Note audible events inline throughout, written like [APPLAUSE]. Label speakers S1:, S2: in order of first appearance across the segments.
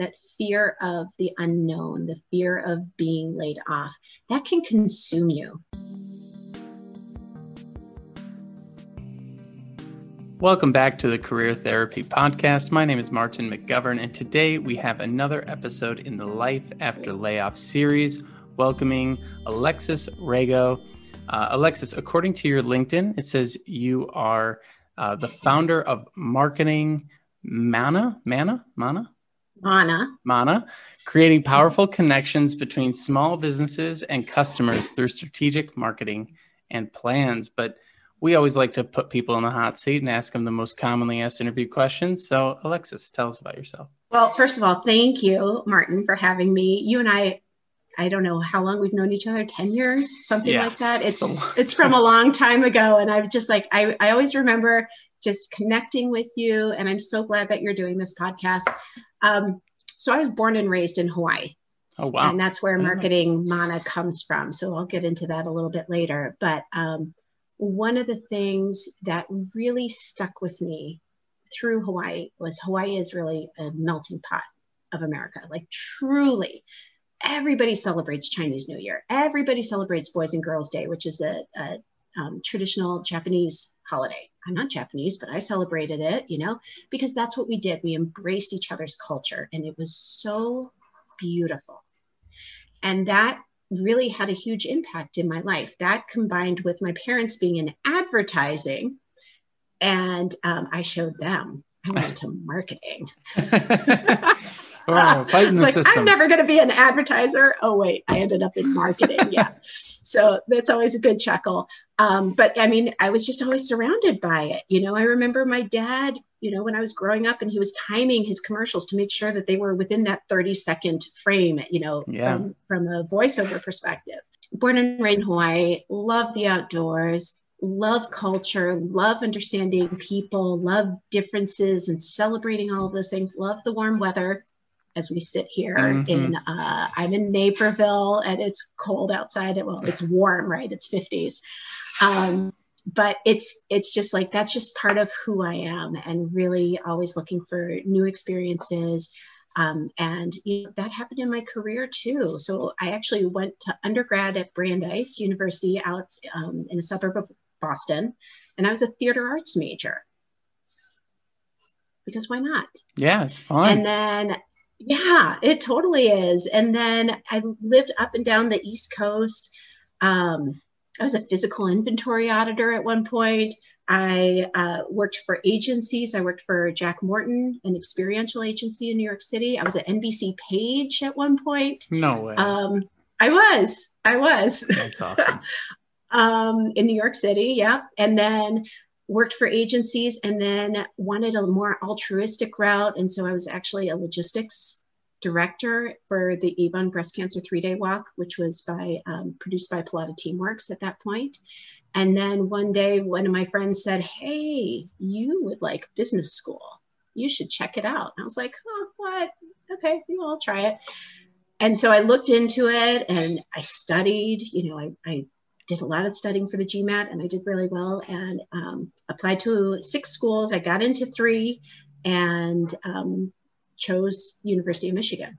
S1: that fear of the unknown, the fear of being laid off, that can consume you.
S2: Welcome back to the Career Therapy Podcast. My name is Martin McGovern, and today we have another episode in the Life After Layoff series, welcoming Alexis Rago. Uh, Alexis, according to your LinkedIn, it says you are uh, the founder of Marketing Mana, Mana, Mana,
S1: Mana,
S2: Mana, creating powerful connections between small businesses and customers through strategic marketing and plans. But we always like to put people in the hot seat and ask them the most commonly asked interview questions. So, Alexis, tell us about yourself.
S1: Well, first of all, thank you, Martin, for having me. You and I, I don't know how long we've known each other 10 years, something yeah, like that. It's [LAUGHS] it's from a long time ago. And I've just like I, I always remember just connecting with you. And I'm so glad that you're doing this podcast. Um, so I was born and raised in Hawaii.
S2: Oh wow.
S1: And that's where marketing mana comes from. So I'll get into that a little bit later. But um, one of the things that really stuck with me through Hawaii was Hawaii is really a melting pot of America. Like truly, everybody celebrates Chinese New Year. Everybody celebrates Boys and Girls Day, which is a, a um, traditional Japanese holiday. I'm not Japanese, but I celebrated it, you know, because that's what we did. We embraced each other's culture, and it was so beautiful. And that really had a huge impact in my life. That combined with my parents being in advertising, and um, I showed them. I went into marketing. [LAUGHS] [LAUGHS]
S2: oh, fighting the
S1: like,
S2: system.
S1: I'm never going to be an advertiser. Oh wait, I ended up in marketing. yeah, [LAUGHS] so that's always a good chuckle. Um, but I mean, I was just always surrounded by it. You know, I remember my dad you know, when I was growing up and he was timing his commercials to make sure that they were within that 30 second frame, you know, yeah. from, from a voiceover perspective. Born and raised in Hawaii, love the outdoors, love culture, love understanding people, love differences and celebrating all of those things, love the warm weather as we sit here mm-hmm. in uh, i'm in naperville and it's cold outside well it's warm right it's 50s um, but it's it's just like that's just part of who I am, and really always looking for new experiences. Um, and you know, that happened in my career too. So I actually went to undergrad at Brandeis University out um, in a suburb of Boston, and I was a theater arts major because why not?
S2: Yeah, it's fun.
S1: And then yeah, it totally is. And then I lived up and down the East Coast. Um, I was a physical inventory auditor at one point. I uh, worked for agencies. I worked for Jack Morton, an experiential agency in New York City. I was at NBC Page at one point.
S2: No way. Um,
S1: I was. I was.
S2: That's awesome. [LAUGHS]
S1: um, in New York City, yeah. And then worked for agencies and then wanted a more altruistic route. And so I was actually a logistics director for the Avon Breast Cancer Three Day Walk, which was by um, produced by Pallotta Teamworks at that point. And then one day, one of my friends said, "Hey, you would like business school. You should check it out." And I was like, "Oh, what? Okay, well, I'll try it." And so I looked into it and I studied. You know, I, I did a lot of studying for the GMAT and I did really well and um, applied to six schools. I got into three and um, chose University of Michigan.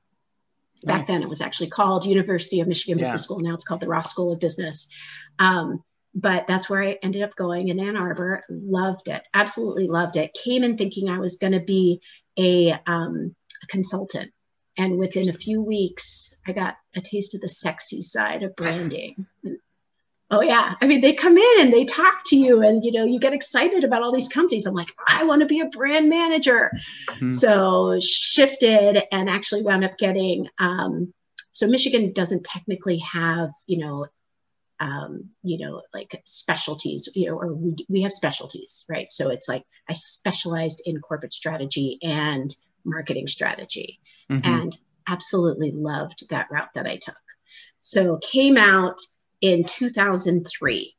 S1: Back nice. then, it was actually called University of Michigan yeah. Business School. Now it's called the Ross School of Business. Um, but that's where I ended up going in Ann Arbor. Loved it, absolutely loved it. Came in thinking I was going to be a, um, a consultant. And within a few weeks, I got a taste of the sexy side of branding. Oh yeah. I mean, they come in and they talk to you and you know, you get excited about all these companies. I'm like, I want to be a brand manager. Mm-hmm. So shifted and actually wound up getting um, so Michigan doesn't technically have, you know, um, you know, like specialties, you know, or we, we have specialties, right? So it's like I specialized in corporate strategy and marketing strategy mm-hmm. and absolutely loved that route that I took. So came out in 2003,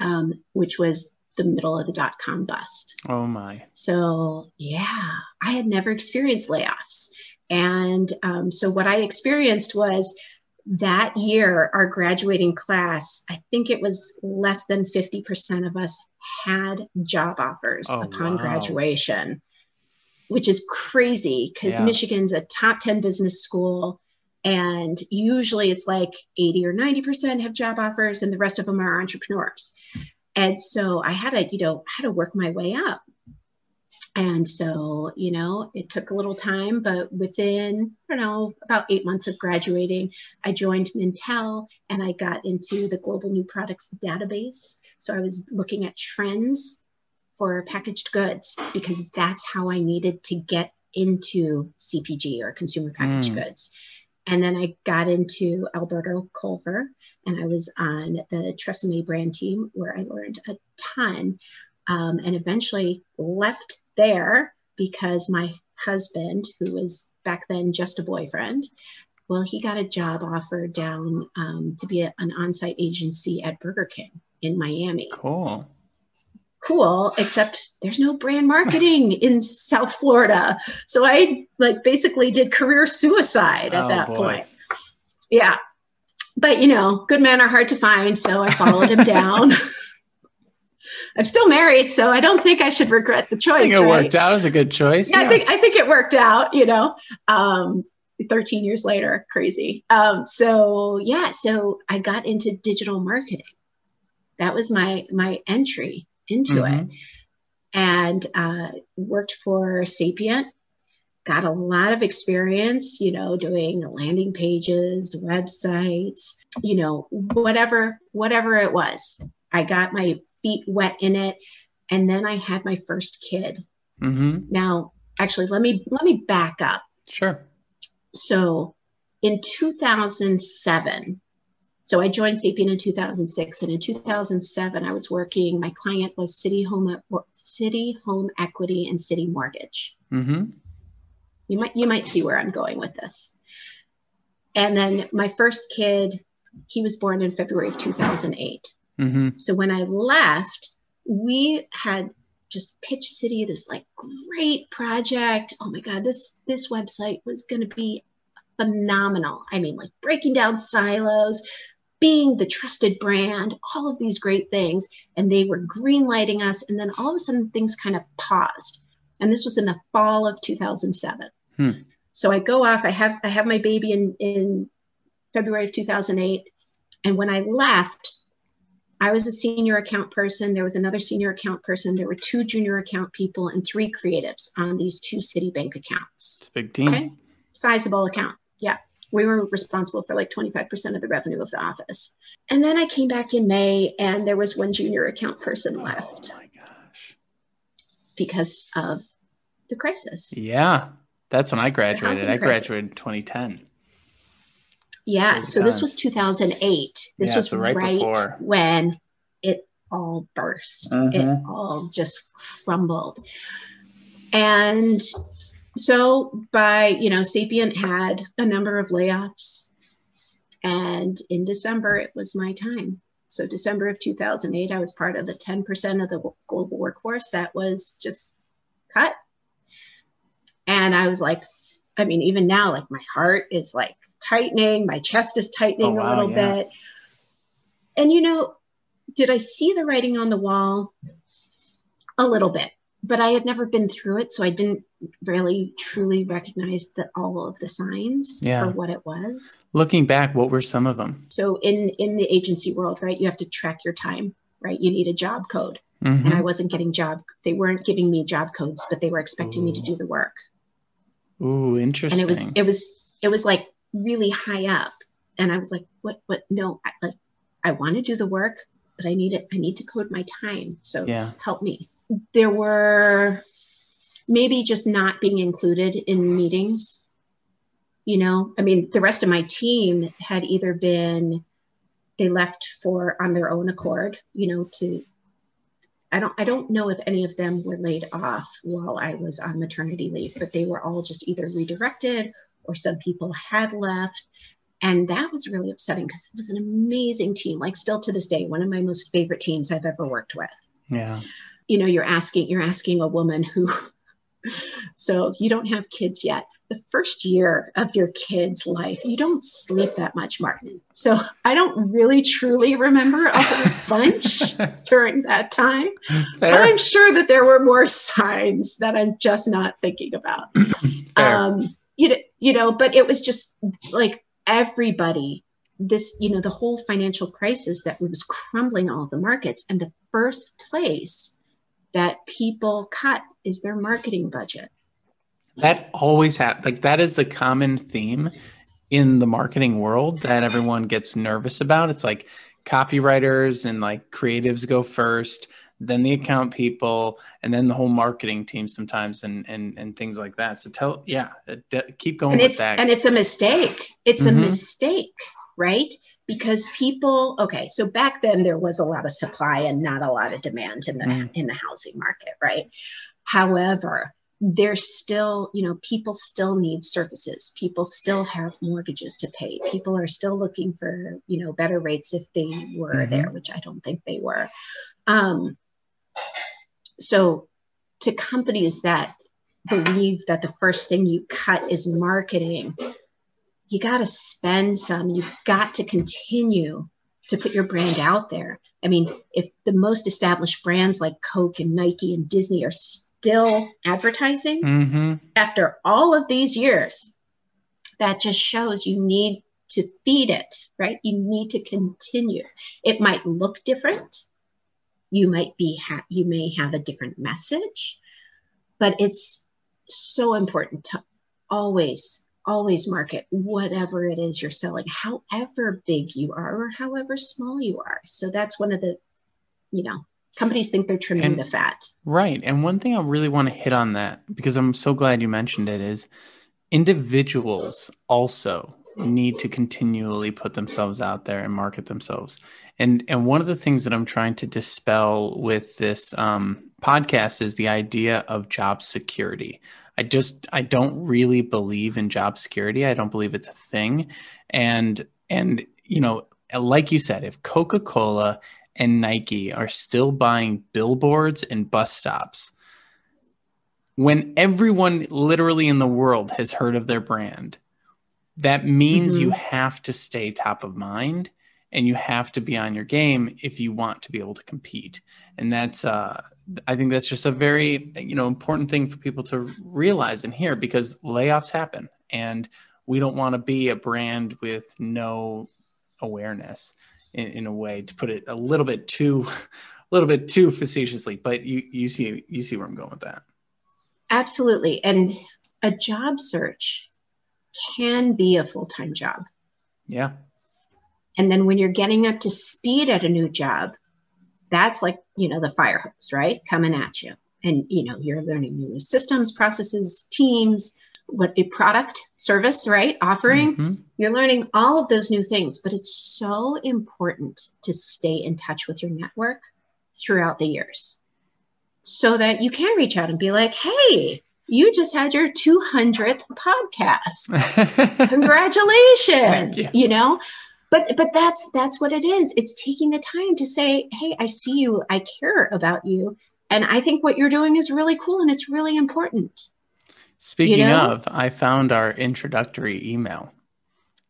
S1: um, which was the middle of the dot com bust.
S2: Oh my.
S1: So, yeah, I had never experienced layoffs. And um, so, what I experienced was that year, our graduating class, I think it was less than 50% of us had job offers oh, upon wow. graduation. which is crazy because
S2: Yeah.
S1: Michigan's a top 10 business school. And usually it's like 80 or 90% have job offers and the rest of them are entrepreneurs. And so I had to, you know, had to work my way up. And so, you know, it took a little time, but within, I don't know, about eight months of graduating, I joined Mintel and I got into the global new products database. So I was looking at trends for packaged goods because that's how I needed to get into CPG or consumer packaged
S2: Mm.
S1: goods. And then I got into Alberto Culver and I was on the TRESemmé brand team where I learned a ton um, and eventually left there because my husband, who was back then just a boyfriend, well, he got a job offer down um, to be a- an on site agency at Burger King in Miami.
S2: Cool.
S1: Cool, except there's no brand marketing in South Florida. So I like basically did career suicide at
S2: Oh,
S1: that
S2: boy.
S1: point. Yeah. But you know, good men are hard to find. So I followed him down. [LAUGHS] I'm still married, so I don't think I should regret the
S2: I
S1: choice.
S2: think it
S1: right?
S2: worked out as a good choice.
S1: yeah, I think I think it worked out, you know. Um 13 years later, crazy. Um, so yeah, so I got into digital marketing. That was my my entry into it,
S2: Mhm.
S1: and uh, worked for Sapient. Got a lot of experience, you know, doing landing pages, websites, you know, whatever whatever it was. I got my feet wet in it, and then I had my first kid.
S2: Mm-hmm.
S1: Now, actually, let me let me back up.
S2: Sure.
S1: So, in 2007, so I joined Sapient in 2006, and in 2007, I was working. My client was Citi Home Citi Home Equity and Citi Mortgage.
S2: hmm
S1: You might you might see where I'm going with this. And then my first kid, he was born in February of 2008.
S2: hmm
S1: So when I left, we had just Pitch Citi, this like great project. Oh my God, this this website was going to be phenomenal. I mean, like breaking down silos, being the trusted brand, all of these great things, and they were greenlighting us. And then all of a sudden, things kind of paused. And this was in the fall of 2007.
S2: Hmm.
S1: So I go off. I have I have my baby in in February of 2008, and when I left, I was a senior account person. There was another senior account person. There were two junior account people and three creatives on these two Citibank accounts.
S2: It's a big team.
S1: Okay. Sizable account. Yeah. We were responsible for like 25% of the revenue of the office. And then I came back in May and there was one junior account person left
S2: Oh my gosh.
S1: because of the crisis.
S2: Yeah. That's when I graduated. I graduated in 2010.
S1: Yeah. So this was 2008. This
S2: Yeah,
S1: was
S2: so right
S1: right,
S2: before.
S1: when it all burst. It
S2: Mhm.
S1: all just crumbled. And so by, you know, Sapient had a number of layoffs. And in December, it was my time. So December of 2008, I was part of the 10% of the global workforce that was just cut. And I was like, I mean, even now, like my heart is like tightening, my chest is tightening
S2: Oh,
S1: a little
S2: yeah.
S1: bit. And you know, did I see the writing on the wall? A little bit, but I had never been through it, so I didn't really truly recognize the, all of the signs
S2: Yeah.
S1: for what it was.
S2: Looking back, what were some of them?
S1: So in in the agency world, right, you have to track your time, right? You need a job code,
S2: Mhm.
S1: and I wasn't getting job. They weren't giving me job codes, but they were expecting me to do the work,
S2: Ooh, interesting.
S1: and it was it was it was like really high up, and I was like, what what? No, I, like I want to do the work, but I need it. I need to code my time. So
S2: yeah.
S1: help me. There were maybe just not being included in meetings. You know, I mean, the rest of my team had either been they left for on their own accord, you know, to I don't I don't know if any of them were laid off while I was on maternity leave, but they were all just either redirected or some people had left. And that was really upsetting because it was an amazing team. Like still to this day, one of my most favorite teams I've ever worked with
S2: Yeah.
S1: You know you're asking you're asking a woman who [LAUGHS] so you don't have kids yet the first year of your kid's life, you don't sleep that much, Martin. So I don't really truly remember a whole [LAUGHS] bunch during that time. Fair. But I'm sure that there were more signs that I'm just not thinking about. [CLEARS THROAT] um, you know, you know, but it was just like everybody this you know the whole financial crisis that was crumbling all the markets and the first place that people cut is their marketing budget
S2: that always happens like that is the common theme in the marketing world that everyone gets nervous about it's like copywriters and like creatives go first then the account people and then the whole marketing team sometimes and and and things like that so tell yeah keep going
S1: and it's
S2: that.
S1: and it's a mistake it's mm-hmm. a mistake right? Because people, okay, so back then there was a lot of supply and not a lot of demand in the mm. in the housing market, right? However, there's still, you know, people still need services. People still have mortgages to pay. People are still looking for, you know, better rates if they were mm-hmm. there, which I don't think they were. Um, so to companies that believe that the first thing you cut is marketing, you got to spend some. You've got to continue to put your brand out there. I mean, if the most established brands like Coke and Nike and Disney are still advertising mm-hmm. after all of these years, that just shows you need to feed it, right? You need to continue. It might look different. You might be ha- you may have a different message, but it's so important to always always market whatever it is you're selling, however big you are or however small you are. So that's one of the, you know, companies think they're trimming and, the fat.
S2: Right. And one thing I really want to hit on that because I'm so glad you mentioned it is individuals also need to continually put themselves out there and market themselves. And and one of the things that I'm trying to dispel with this um, podcast is the idea of job security. I just I don't really believe in job security. I don't believe it's a thing. And and you know, like you said, if Coca-Cola and Nike are still buying billboards and bus stops when everyone literally in the world has heard of their brand, that means mm-hmm. you have to stay top of mind and you have to be on your game if you want to be able to compete. And that's uh I think that's just a very you know important thing for people to realize and hear because layoffs happen and we don't want to be a brand with no awareness in, in, a way to put it a little bit too [LAUGHS] a little bit too facetiously but you you see you see where I'm going with that.
S1: Absolutely. And a job search can be a full-time job.
S2: Yeah.
S1: And then when you're getting up to speed at a new job that's like you know the fire hose right? Coming at you. And you know you're learning new systems processes teams what a product service right offering. Mm-hmm. you're learning all of those new things but it's so important to stay in touch with your network throughout the years so that you can reach out and be like hey you just had your 200th podcast. [LAUGHS] Congratulations you know but but that's that's what it is. It's taking the time to say hey i see you. I care about you. And i think what you're doing is really cool and it's really important.
S2: Speaking you know? of i found our introductory email.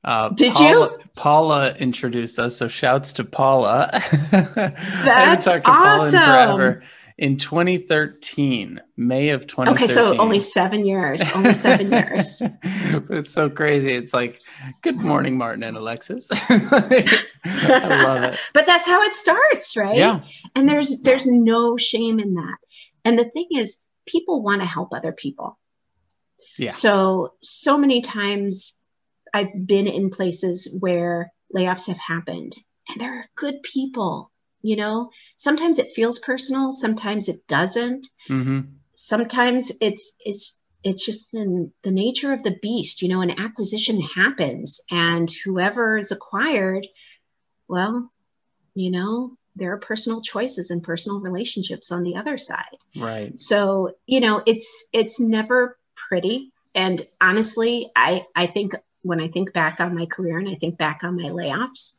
S1: Uh, Did Paula,
S2: you? Paula introduced us, so shouts to Paula. [LAUGHS]
S1: That's awesome
S2: in 2013, May of 2013.
S1: Okay, so only seven years. Only seven [LAUGHS] years.
S2: it's so crazy. It's like, good morning, Martin and Alexis. [LAUGHS] I love it.
S1: But that's how it starts, right?
S2: Yeah.
S1: And there's there's no shame in that. And the thing is, people want to help other people.
S2: Yeah.
S1: So so many times I've been in places where layoffs have happened, and there are good people you know? Sometimes it feels personal sometimes it doesn't. Mm-hmm. sometimes it's it's it's just in the nature of the beast you know an acquisition happens and whoever is acquired well you know there are personal choices and personal relationships on the other side.
S2: Right.
S1: So you know it's it's never pretty. And honestly i i think when i think back on my career and i think back on my layoffs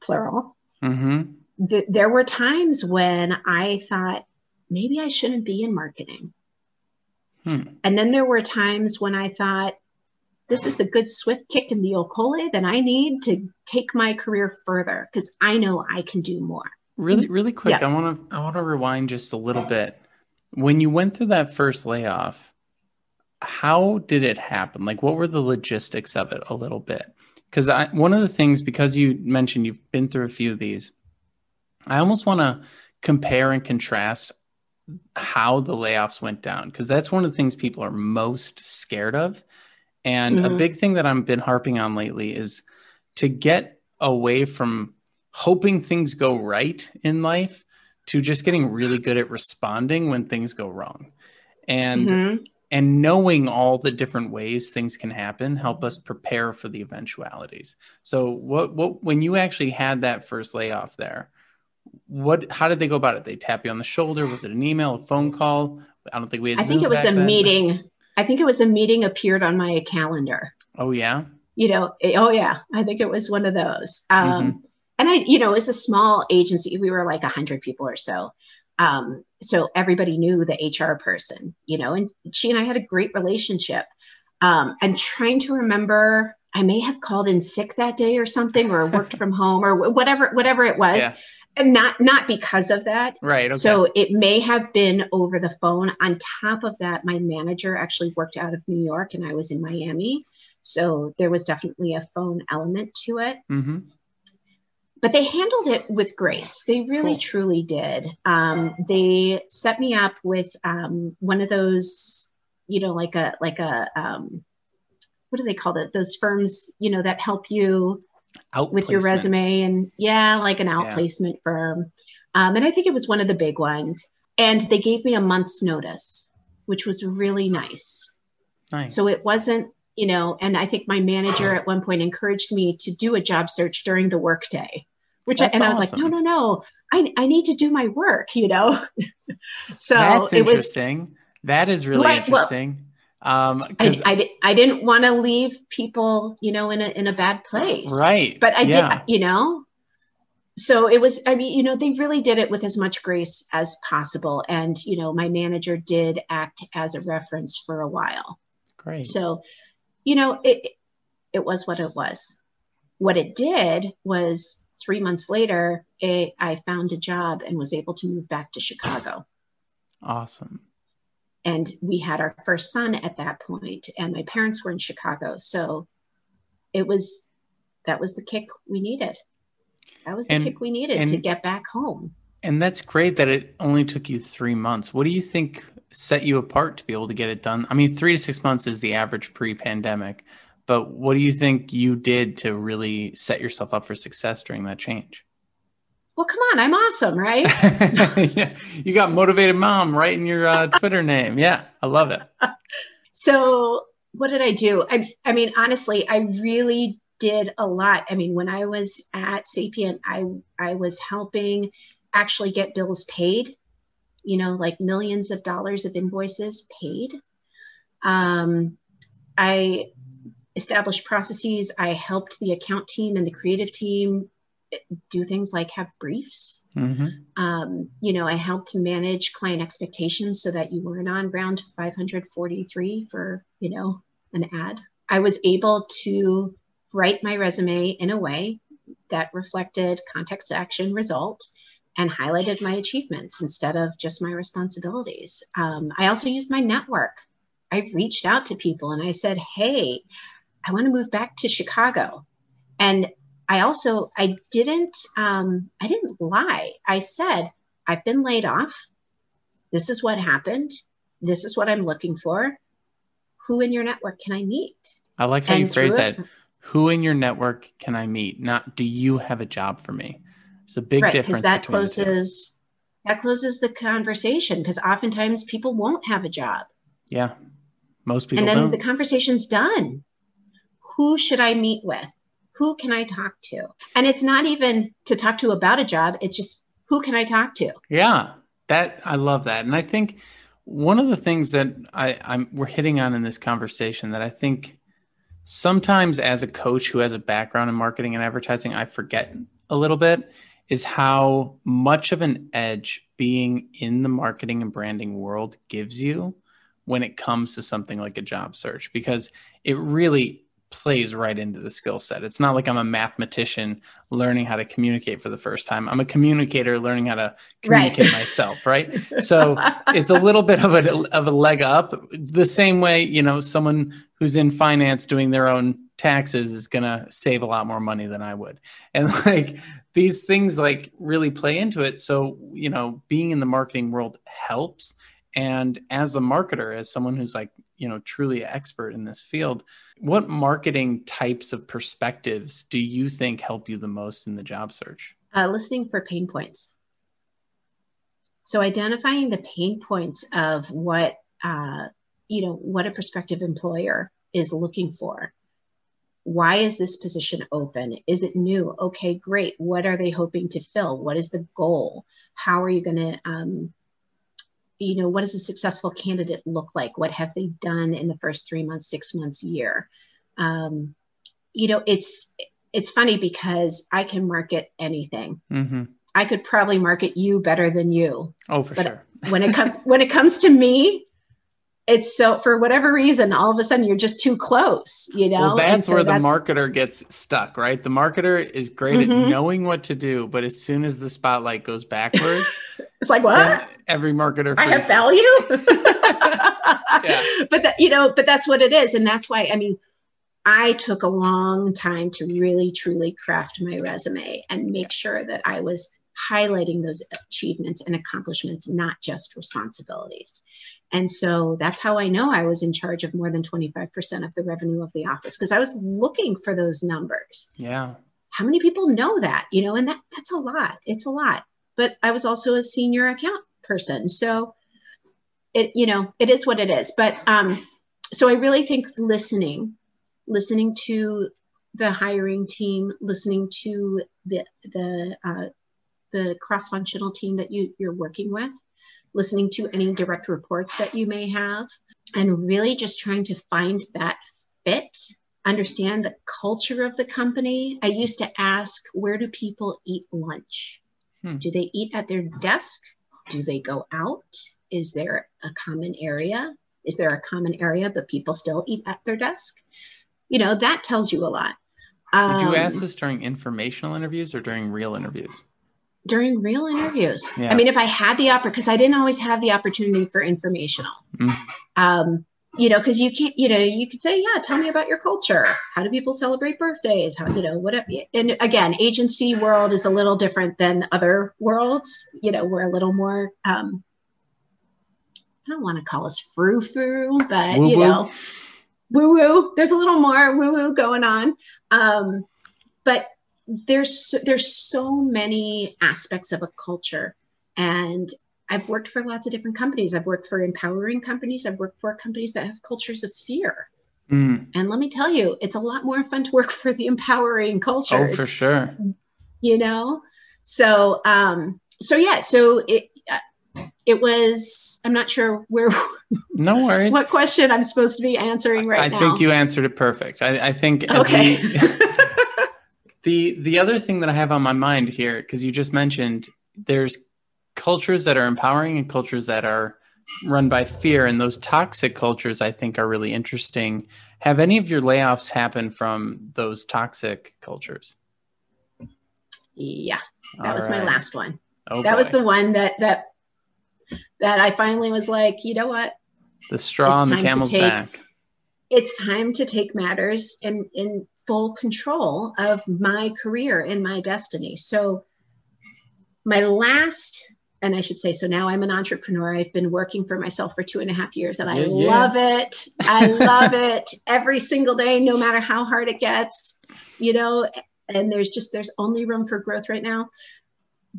S1: plural mm-hmm th- there were times when I thought maybe I shouldn't be in marketing. Hmm. And then there were times when I thought, this is the good swift kick in the Okole that I need to take my career further because I know I can do more.
S2: Really, really quick, yeah. I want to I want to rewind just a little bit. When you went through that first layoff, how did it happen? Like, what were the logistics of it a little bit? Because I one of the things because you mentioned you've been through a few of these, I almost want to compare and contrast how the layoffs went down because that's one of the things people are most scared of and mm-hmm. a big thing that I've been harping on lately is to get away from hoping things go right in life to just getting really good at responding when things go wrong. And mm-hmm. and knowing all the different ways things can happen help us prepare for the eventualities. So what what when you actually had that first layoff there, what how did they go about it? They tap you on the shoulder? Was it an email, a phone call? I don't think we had
S1: I Zoom think it was a then. meeting. I think it was a meeting appeared on my calendar.
S2: Oh yeah.
S1: You know, eh, oh yeah, I think it was one of those. Um, mm-hmm. And I, you know, it was a small agency. We were like a hundred people or so. Um, so everybody knew the HR person, you know, and she and I had a great relationship. Um, I'm trying to remember. I may have called in sick that day or something, or worked [LAUGHS] from home, or whatever, whatever it was. Yeah and not not because of that.
S2: Right okay.
S1: so it may have been over the phone. On top of that my manager actually worked out of new york and i was in miami. So there was definitely a phone element to it. Mm-hmm. but they handled it with grace. They really cool. truly did. Um, they set me up with um, one of those you know like a like a um, what do they call it? Those firms you know that help you with your resume and yeah, like an outplacement yeah. firm. Um, and I think it was one of the big ones. And they gave me a month's notice, which was really nice. Nice. So it wasn't, you know, and I think my manager at one point encouraged me to do a job search during the workday, which I, and awesome. I was like, no, no, no, I, I need to do my work, you know? [LAUGHS]
S2: so That's it was interesting. That is really right, interesting. Well,
S1: um, I, I, I, didn't want to leave people, you know, in a, in a bad place.
S2: Right.
S1: But I yeah. did, you know, so it was, I mean, you know, they really did it with as much grace as possible. And, you know, my manager did act as a reference for a while.
S2: Great.
S1: So, you know, it, it was what it was. What it did was three months later, it, I found a job and was able to move back to Chicago.
S2: Awesome
S1: and we had our first son at that point and my parents were in chicago. So it was that was the kick we needed. That was the and, kick we needed and, to get back home.
S2: and that's great that it only took you three months. What do you think set you apart to be able to get it done? I mean three to six months is the average pre-pandemic but what do you think you did to really set yourself up for success during that change
S1: well, come on, I'm awesome, right? [LAUGHS]
S2: yeah, you got motivated mom right in your uh, Twitter name. Yeah, I love it. [LAUGHS]
S1: so, what did I do? I, I mean, honestly, I really did a lot. I mean, when I was at Sapient, I I was helping actually get bills paid. You know, like millions of dollars of invoices paid. Um, I established processes. I helped the account team and the creative team do things like have briefs. Mm-hmm. Um, you know, I helped manage client expectations so that you weren't on round 543 for, you know, an ad. I was able to write my resume in a way that reflected context action result and highlighted my achievements instead of just my responsibilities. Um, I also used my network. I reached out to people and I said, Hey, I want to move back to Chicago. And I also I didn't um, I didn't lie. I said I've been laid off. This is what happened. This is what I'm looking for. Who in your network can I meet?
S2: I like how and you phrase that. Who in your network can I meet? Not do you have a job for me? It's a big right, difference.
S1: That closes that closes the conversation because oftentimes people won't have a job.
S2: Yeah, most people.
S1: And then
S2: don't.
S1: the conversation's done. Who should I meet with? Who can I talk to? And it's not even to talk to about a job, it's just who can I talk to?
S2: Yeah, that I love that. And I think one of the things that I, I'm we're hitting on in this conversation that I think sometimes as a coach who has a background in marketing and advertising, I forget a little bit is how much of an edge being in the marketing and branding world gives you when it comes to something like a job search because it really plays right into the skill set. It's not like I'm a mathematician learning how to communicate for the first time. I'm a communicator learning how to communicate right. myself, right? So [LAUGHS] it's a little bit of a of a leg up. The same way, you know, someone who's in finance doing their own taxes is going to save a lot more money than I would. And [LAUGHS] like these things like really play into it. So, you know, being in the marketing world helps and as a marketer, as someone who's like, you know, truly expert in this field, what marketing types of perspectives do you think help you the most in the job search?
S1: Uh, listening for pain points. So identifying the pain points of what, uh, you know, what a prospective employer is looking for. Why is this position open? Is it new? Okay, great. What are they hoping to fill? What is the goal? How are you going to um, you know, what does a successful candidate look like? What have they done in the first three months, six months, year? Um, you know, it's it's funny because I can market anything. Mm-hmm. I could probably market you better than you.
S2: Oh, for sure.
S1: when it [LAUGHS] comes when it comes to me, it's so for whatever reason, all of a sudden you're just too close, you know.
S2: Well, that's so where that's, the marketer gets stuck, right? The marketer is great mm-hmm. at knowing what to do, but as soon as the spotlight goes backwards, [LAUGHS]
S1: it's like what?
S2: Every marketer.
S1: I have value. [LAUGHS] [LAUGHS] yeah. But that, you know, but that's what it is, and that's why I mean, I took a long time to really truly craft my resume and make sure that I was highlighting those achievements and accomplishments, not just responsibilities. And so that's how I know I was in charge of more than 25% of the revenue of the office because I was looking for those numbers.
S2: Yeah.
S1: How many people know that? You know, and that that's a lot. It's a lot. But I was also a senior account person. So it, you know, it is what it is. But um, so I really think listening, listening to the hiring team, listening to the the uh, the cross-functional team that you, you're working with, listening to any direct reports that you may have, and really just trying to find that fit, understand the culture of the company. I used to ask, where do people eat lunch? Hmm. Do they eat at their desk? Do they go out? Is there a common area? Is there a common area, but people still eat at their desk? You know, that tells you a lot.
S2: Did you ask um, this during informational interviews or during real interviews?
S1: During real interviews. Yeah. I mean, if I had the opportunity, because I didn't always have the opportunity for informational. Mm. Um, you know, because you can't, you know, you could say, yeah, tell me about your culture. How do people celebrate birthdays? How, you know, what, and again, agency world is a little different than other worlds. You know, we're a little more, um, I don't want to call us frou frou, but, woo-woo. you know, woo woo. There's a little more woo woo going on. Um, but there's there's so many aspects of a culture and I've worked for lots of different companies. I've worked for empowering companies. I've worked for companies that have cultures of fear. Mm. And let me tell you, it's a lot more fun to work [LAUGHS] for the empowering cultures.
S2: Oh, for sure.
S1: You know, so um, so yeah, so it uh, it was. I'm not sure where. [LAUGHS]
S2: No worries. [LAUGHS]
S1: what question I'm supposed to be answering right
S2: I
S1: now?
S2: I think you answered it perfect. I, I think. okay. We, The the other thing that I have on my mind here, because you just mentioned there's cultures that are empowering and cultures that are run by fear, and those toxic cultures I think are really interesting. Have any of your layoffs happened from those toxic cultures?
S1: Yeah, that All was right. my last one. Oh, that boy. was the one that that that I finally was like, you know what?
S2: The straw on the camel's back.
S1: It's time to take matters in in full control of my career and my destiny. So, my last, and I should say, so now I'm an entrepreneur. I've been working for myself for two and a half years and I yeah, yeah. love it. I love it every single day, no matter how hard it gets, you know, and there's just, there's only room for growth right now.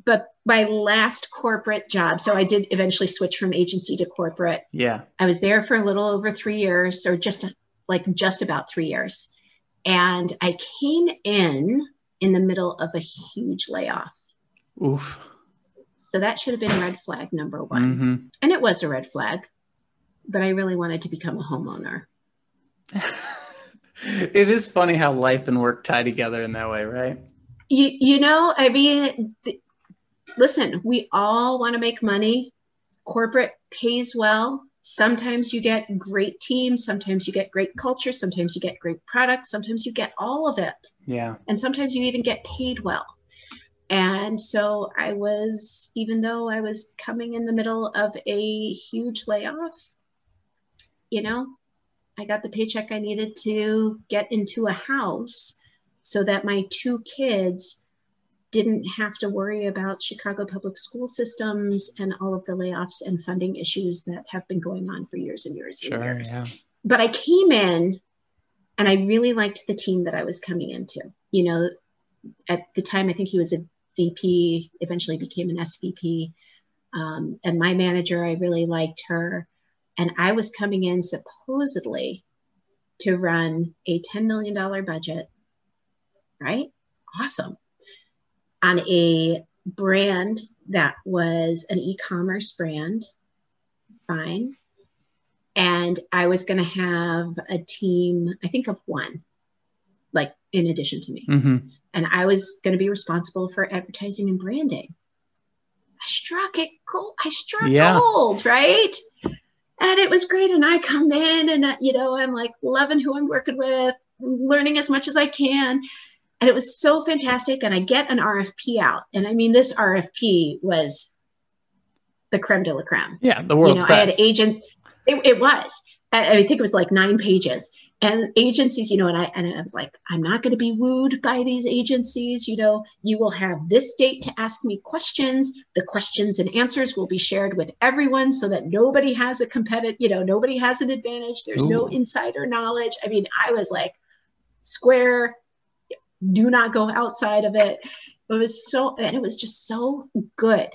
S1: But my last corporate job, so I did eventually switch from agency to corporate.
S2: Yeah.
S1: I was there for a little over three years or just like just about three years and I came in in the middle of a huge layoff.
S2: Oof.
S1: So that should have been red flag number one. Mm-hmm. And it was a red flag, but I really wanted to become a homeowner. [LAUGHS]
S2: it is funny how life and work tie together in that way, right?
S1: You, you know, I mean, th- listen, we all want to make money. Corporate pays well. Sometimes you get great teams, sometimes you get great culture, sometimes you get great products, sometimes you get all of it.
S2: Yeah.
S1: And sometimes you even get paid well. And so I was, even though I was coming in the middle of a huge layoff, you know, I got the paycheck I needed to get into a house so that my two kids didn't have to worry about Chicago public school systems and all of the layoffs and funding issues that have been going on for years and years
S2: sure,
S1: and years.
S2: Yeah.
S1: But I came in and I really liked the team that I was coming into. You know, at the time, I think he was a VP, eventually became an SVP. Um, and my manager, I really liked her. And I was coming in supposedly to run a $10 million budget, right? Awesome on a brand that was an e-commerce brand fine. And i was going to have a team i think of one like in addition to me.
S2: Mm-hmm.
S1: and i was going to be responsible for advertising and branding. I struck it gold i struck yeah. gold right? And it was great. And i come in and uh, you know i'm like loving who i'm working with learning as much as i can and it was so fantastic. And I get an RFP out. And I mean, this RFP was the creme de la creme.
S2: Yeah, the world's
S1: you know,
S2: best.
S1: I had agent, it, it was. I, I think it was like nine pages and agencies you know and i and i was like i'm not going to be wooed by these agencies you know you will have this date to ask me questions the questions and answers will be shared with everyone so that nobody has a competitive you know nobody has an advantage there's Ooh. no insider knowledge i mean i was like square do not go outside of it. It was so, and it was just so good.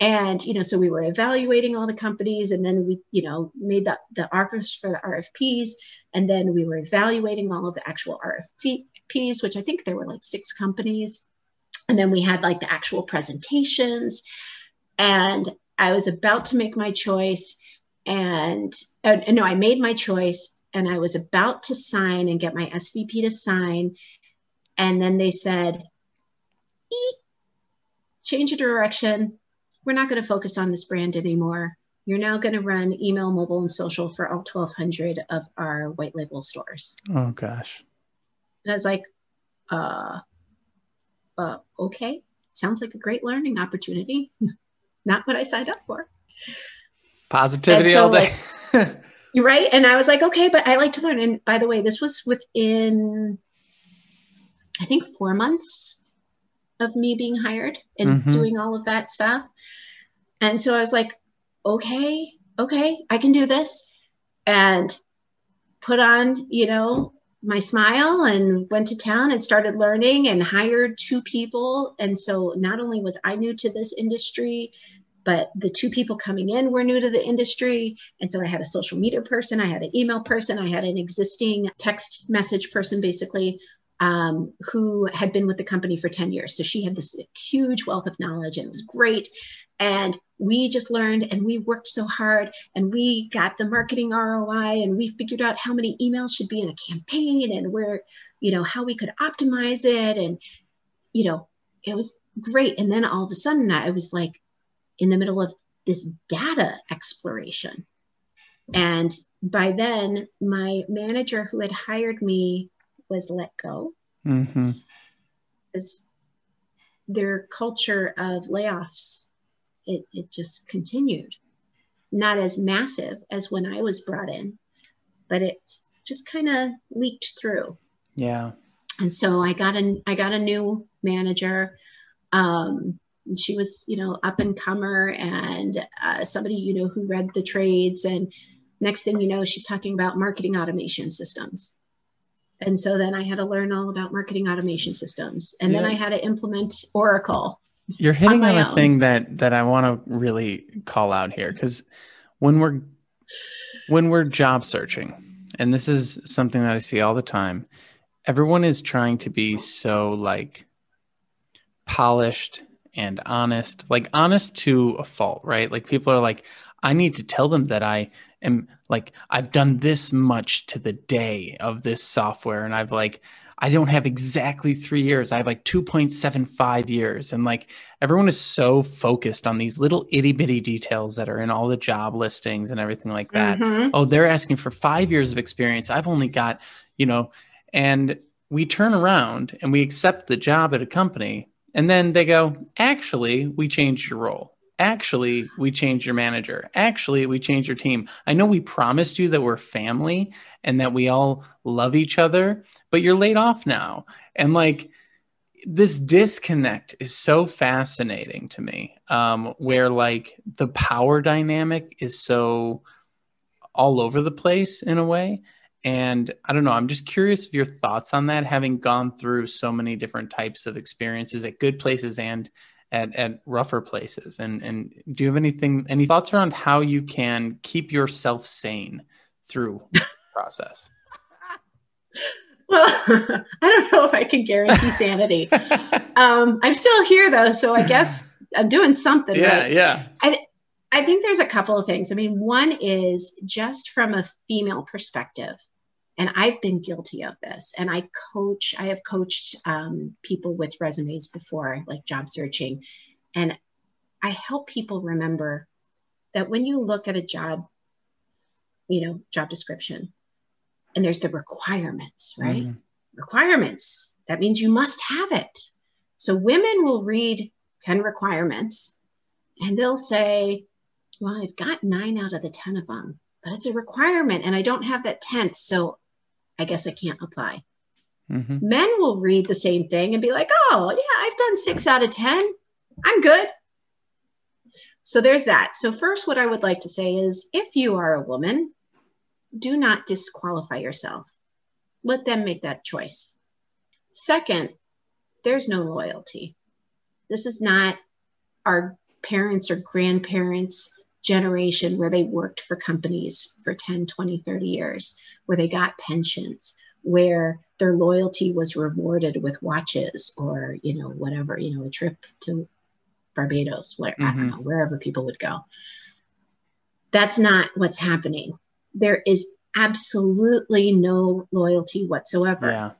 S1: And, you know, so we were evaluating all the companies and then we, you know, made the, the offers for the RFPs. And then we were evaluating all of the actual RFPs, which I think there were like six companies. And then we had like the actual presentations. And I was about to make my choice. And uh, no, I made my choice and I was about to sign and get my SVP to sign. And then they said, change your direction. We're not going to focus on this brand anymore. You're now going to run email, mobile, and social for all 1,200 of our white label stores.
S2: Oh, gosh.
S1: And I was like, uh, uh, okay, sounds like a great learning opportunity. [LAUGHS] not what I signed up for.
S2: Positivity so, all day.
S1: like, you're [LAUGHS] right. And I was like, okay, but I like to learn. And by the way, this was within I think four months of me being hired and mm-hmm. doing all of that stuff. And so I was like, okay, okay, I can do this. And put on, you know, my smile and went to town and started learning and hired two people. And so not only was I new to this industry, but the two people coming in were new to the industry. And so I had a social media person, I had an email person, I had an existing text message person basically um, who had been with the company for 10 years. So she had this huge wealth of knowledge and it was great. And we just learned and we worked so hard and we got the marketing ROI and we figured out how many emails should be in a campaign and where, you know, how we could optimize it. And, you know, it was great. And then all of a sudden I was like in the middle of this data exploration. And by then, my manager who had hired me was let go.
S2: Mm-hmm.
S1: Because their culture of layoffs, it, it just continued. Not as massive as when I was brought in, but it just kind of leaked through.
S2: Yeah.
S1: And so I got a I got a new manager. Um, she was, you know, up and comer and uh, somebody, you know, who read the trades. And next thing you know, she's talking about marketing automation systems. And so then I had to learn all about marketing automation systems. And yeah. then I had to implement Oracle.
S2: You're hitting on, on a own. thing that that I want to really call out here because when we're when we're job searching, and this is something that I see all the time, everyone is trying to be so like polished and honest, like honest to a fault, right? Like people are like, I need to tell them that I am like I've done this much to the day of this software and I've like I don't have exactly three years. I have like 2.75 years. And like everyone is so focused on these little itty bitty details that are in all the job listings and everything like that. Mm-hmm. Oh, they're asking for five years of experience. I've only got, you know, and we turn around and we accept the job at a company. And then they go, actually, we changed your role actually we changed your manager. Actually we changed your team. I know we promised you that we're family and that we all love each other but you're laid off now. And like this disconnect is so fascinating to me um, where like the power dynamic is so all over the place in a way. And i don't know i'm just curious of your thoughts on that having gone through so many different types of experiences at good places and at, at rougher places. And and do you have anything any thoughts around how you can keep yourself sane through [LAUGHS] the process? [LAUGHS]
S1: Well [LAUGHS] i don't know if i can guarantee sanity. Um, i'm still here though so i guess i'm doing something
S2: yeah
S1: right.
S2: yeah.
S1: I, I think there's a couple of things. I mean one is just from a female perspective and I've been guilty of this. And I coach, I have coached um, people with resumes before, like job searching. And I help people remember that when you look at a job, you know, job description, and there's the requirements, right? Mm-hmm. Requirements. That means you must have it. So women will read 10 requirements and they'll say, well, I've got nine out of the 10 of them, but it's a requirement and I don't have that 10th. So I guess I can't apply. Mm-hmm. Men will read the same thing and be like, oh, yeah, I've done six out of 10. I'm good. So there's that. So, first, what I would like to say is if you are a woman, do not disqualify yourself. Let them make that choice. Second, there's no loyalty. This is not our parents or grandparents' generation where they worked for companies for 10, 20, 30 years where they got pensions, where their loyalty was rewarded with watches or, you know, whatever, you know, a trip to Barbados, where, mm-hmm. I don't know, wherever people would go. That's not what's happening. There is absolutely no loyalty whatsoever.
S2: Yeah.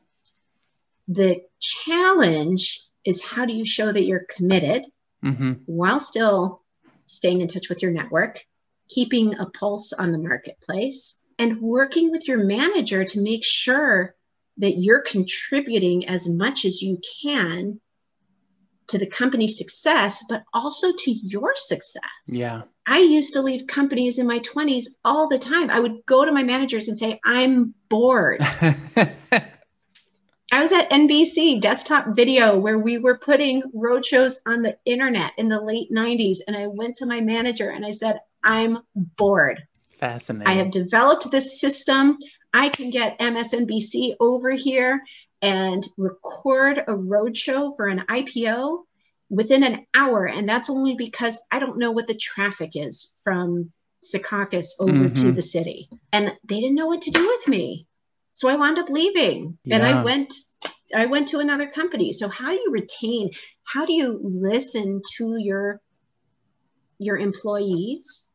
S1: The challenge is how do you show that you're committed mm-hmm. while still staying in touch with your network, keeping a pulse on the marketplace, and working with your manager to make sure that you're contributing as much as you can to the company's success, but also to your success.
S2: Yeah.
S1: I used to leave companies in my 20s all the time. I would go to my managers and say, I'm bored. [LAUGHS] Was at NBC desktop video where we were putting roadshows on the internet in the late 90s. And I went to my manager and I said, I'm bored.
S2: Fascinating.
S1: I have developed this system. I can get MSNBC over here and record a roadshow for an IPO within an hour. And that's only because I don't know what the traffic is from Secaucus over mm-hmm. to the city. And they didn't know what to do with me. So I wound up leaving yeah. and I went I went to another company. So how do you retain? How do you listen to your your employees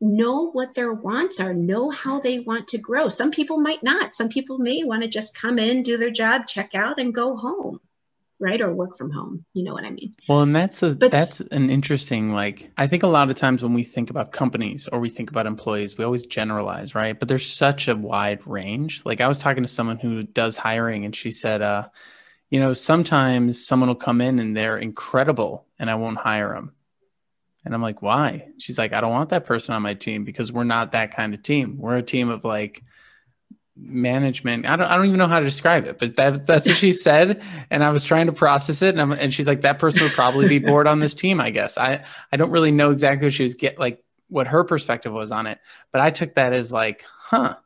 S1: know what their wants are, know how they want to grow. Some people might not. Some people may want to just come in, do their job, check out, and go home. Right. Or work from home. You know what I mean?
S2: Well, and that's a but, that's an interesting like I think a lot of times when we think about companies or we think about employees, we always generalize, right? But there's such a wide range. Like I was talking to someone who does hiring and she said, uh, you know, sometimes someone will come in and they're incredible and I won't hire them and I'm like, why? She's like, I don't want that person on my team because we're not that kind of team. We're a team of like management. I don't, I don't even know how to describe it, but that, that's what she said. And I was trying to process it. And, I'm, and she's like, that person would probably be bored on this team, I guess. I, I don't really know exactly what she was get like what her perspective was on it, but I took that as like, huh,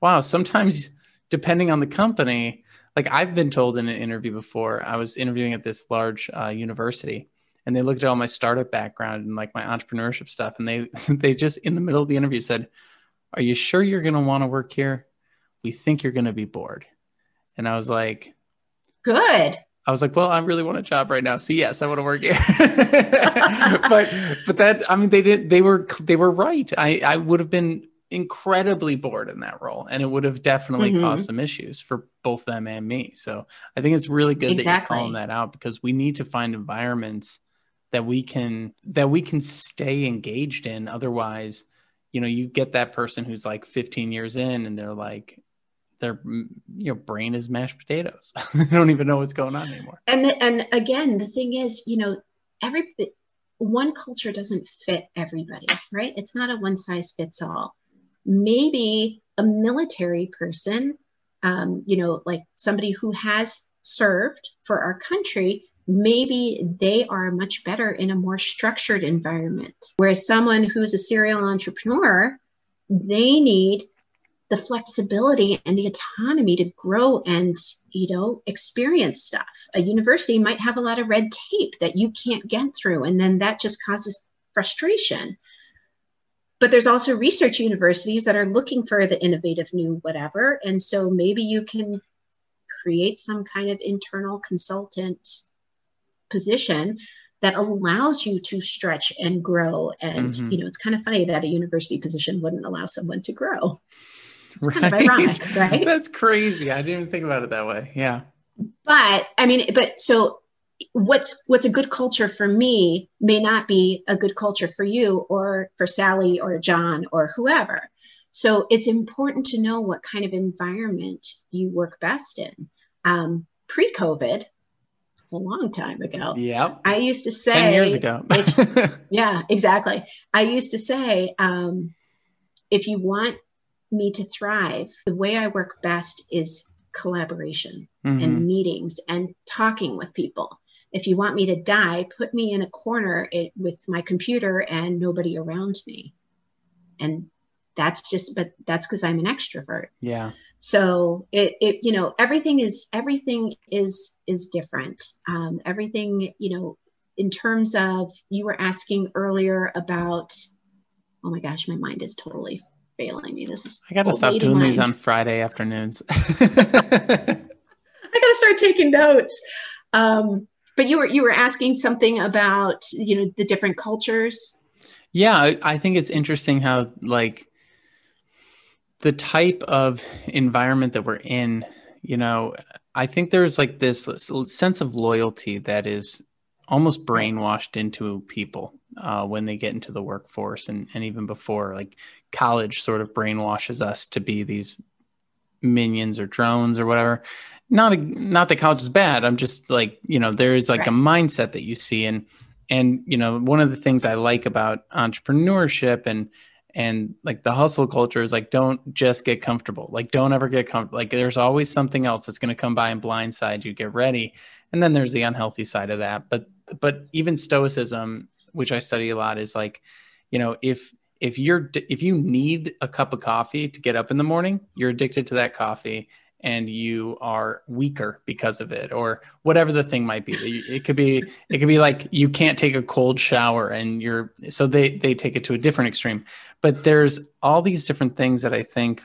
S2: wow. Sometimes depending on the company, like I've been told in an interview before, I was interviewing at this large uh, university and they looked at all my startup background and like my entrepreneurship stuff and they [LAUGHS] they just in the middle of the interview said are you sure you're going to want to work here we think you're going to be bored. And i was like
S1: good.
S2: I was like well i really want a job right now so yes i want to work here. [LAUGHS] But but that i mean they did they were they were right. I i would have been incredibly bored in that role and it would have definitely mm-hmm. caused some issues for both them and me. So i think it's really good exactly. that you're calling that out because we need to find environments that we can that we can stay engaged in. Otherwise you know you get that person who's like 15 years in and they're like their you know brain is mashed potatoes. [LAUGHS] They don't even know what's going on anymore.
S1: And the, and again the thing is you know every one culture doesn't fit everybody right? It's not a one size fits all maybe a military person um, you know like somebody who has served for our country maybe they are much better in a more structured environment. Whereas someone who's a serial entrepreneur, they need the flexibility and the autonomy to grow and you know experience stuff a university might have a lot of red tape that you can't get through and then that just causes frustration but there's also research universities that are looking for the innovative new whatever and so maybe you can create some kind of internal consultant position that allows you to stretch and grow. And, mm-hmm. you know, it's kind of funny that a university position wouldn't allow someone to grow. It's right. kind of ironic, [LAUGHS] right?
S2: That's crazy. I didn't even think about it that way. Yeah.
S1: But I mean, but so what's what's a good culture for me may not be a good culture for you or for Sally or John or whoever. So it's important to know what kind of environment you work best in. Um, pre-COVID, a long time ago.
S2: Yeah.
S1: I used to say
S2: 10 years ago.
S1: if, [LAUGHS] yeah, exactly. I used to say, um, if you want me to thrive, the way I work best is collaboration mm-hmm. and meetings and talking with people. If you want me to die, put me in a corner it, with my computer and nobody around me. And that's just, but that's because I'm an extrovert.
S2: Yeah
S1: so it, it you know everything is everything is is different um, everything you know in terms of you were asking earlier about oh my gosh my mind is totally failing me. This is
S2: i gotta stop doing mind. these on friday afternoons. [LAUGHS]
S1: I gotta start taking notes. Um, but you were you were asking something about you know the different cultures.
S2: Yeah i think it's interesting how like the type of environment that we're in, you know, I think there's like this sense of loyalty that is almost brainwashed into people uh, when they get into the workforce and, and even before like college sort of brainwashes us to be these minions or drones or whatever. Not a, not that college is bad. I'm just like you know there is like right. a mindset that you see. And and you know one of the things i like about entrepreneurship and and like the hustle culture is like don't just get comfortable. Like don't ever get comfortable like there's always something else that's going to come by and blindside you get ready. And then there's the unhealthy side of that. But but even stoicism which i study a lot is like you know if if you're if you need a cup of coffee to get up in the morning you're addicted to that coffee and you are weaker because of it or whatever the thing might be. It could be it could be like you can't take a cold shower and you're so they they take it to a different extreme. But there's all these different things that i think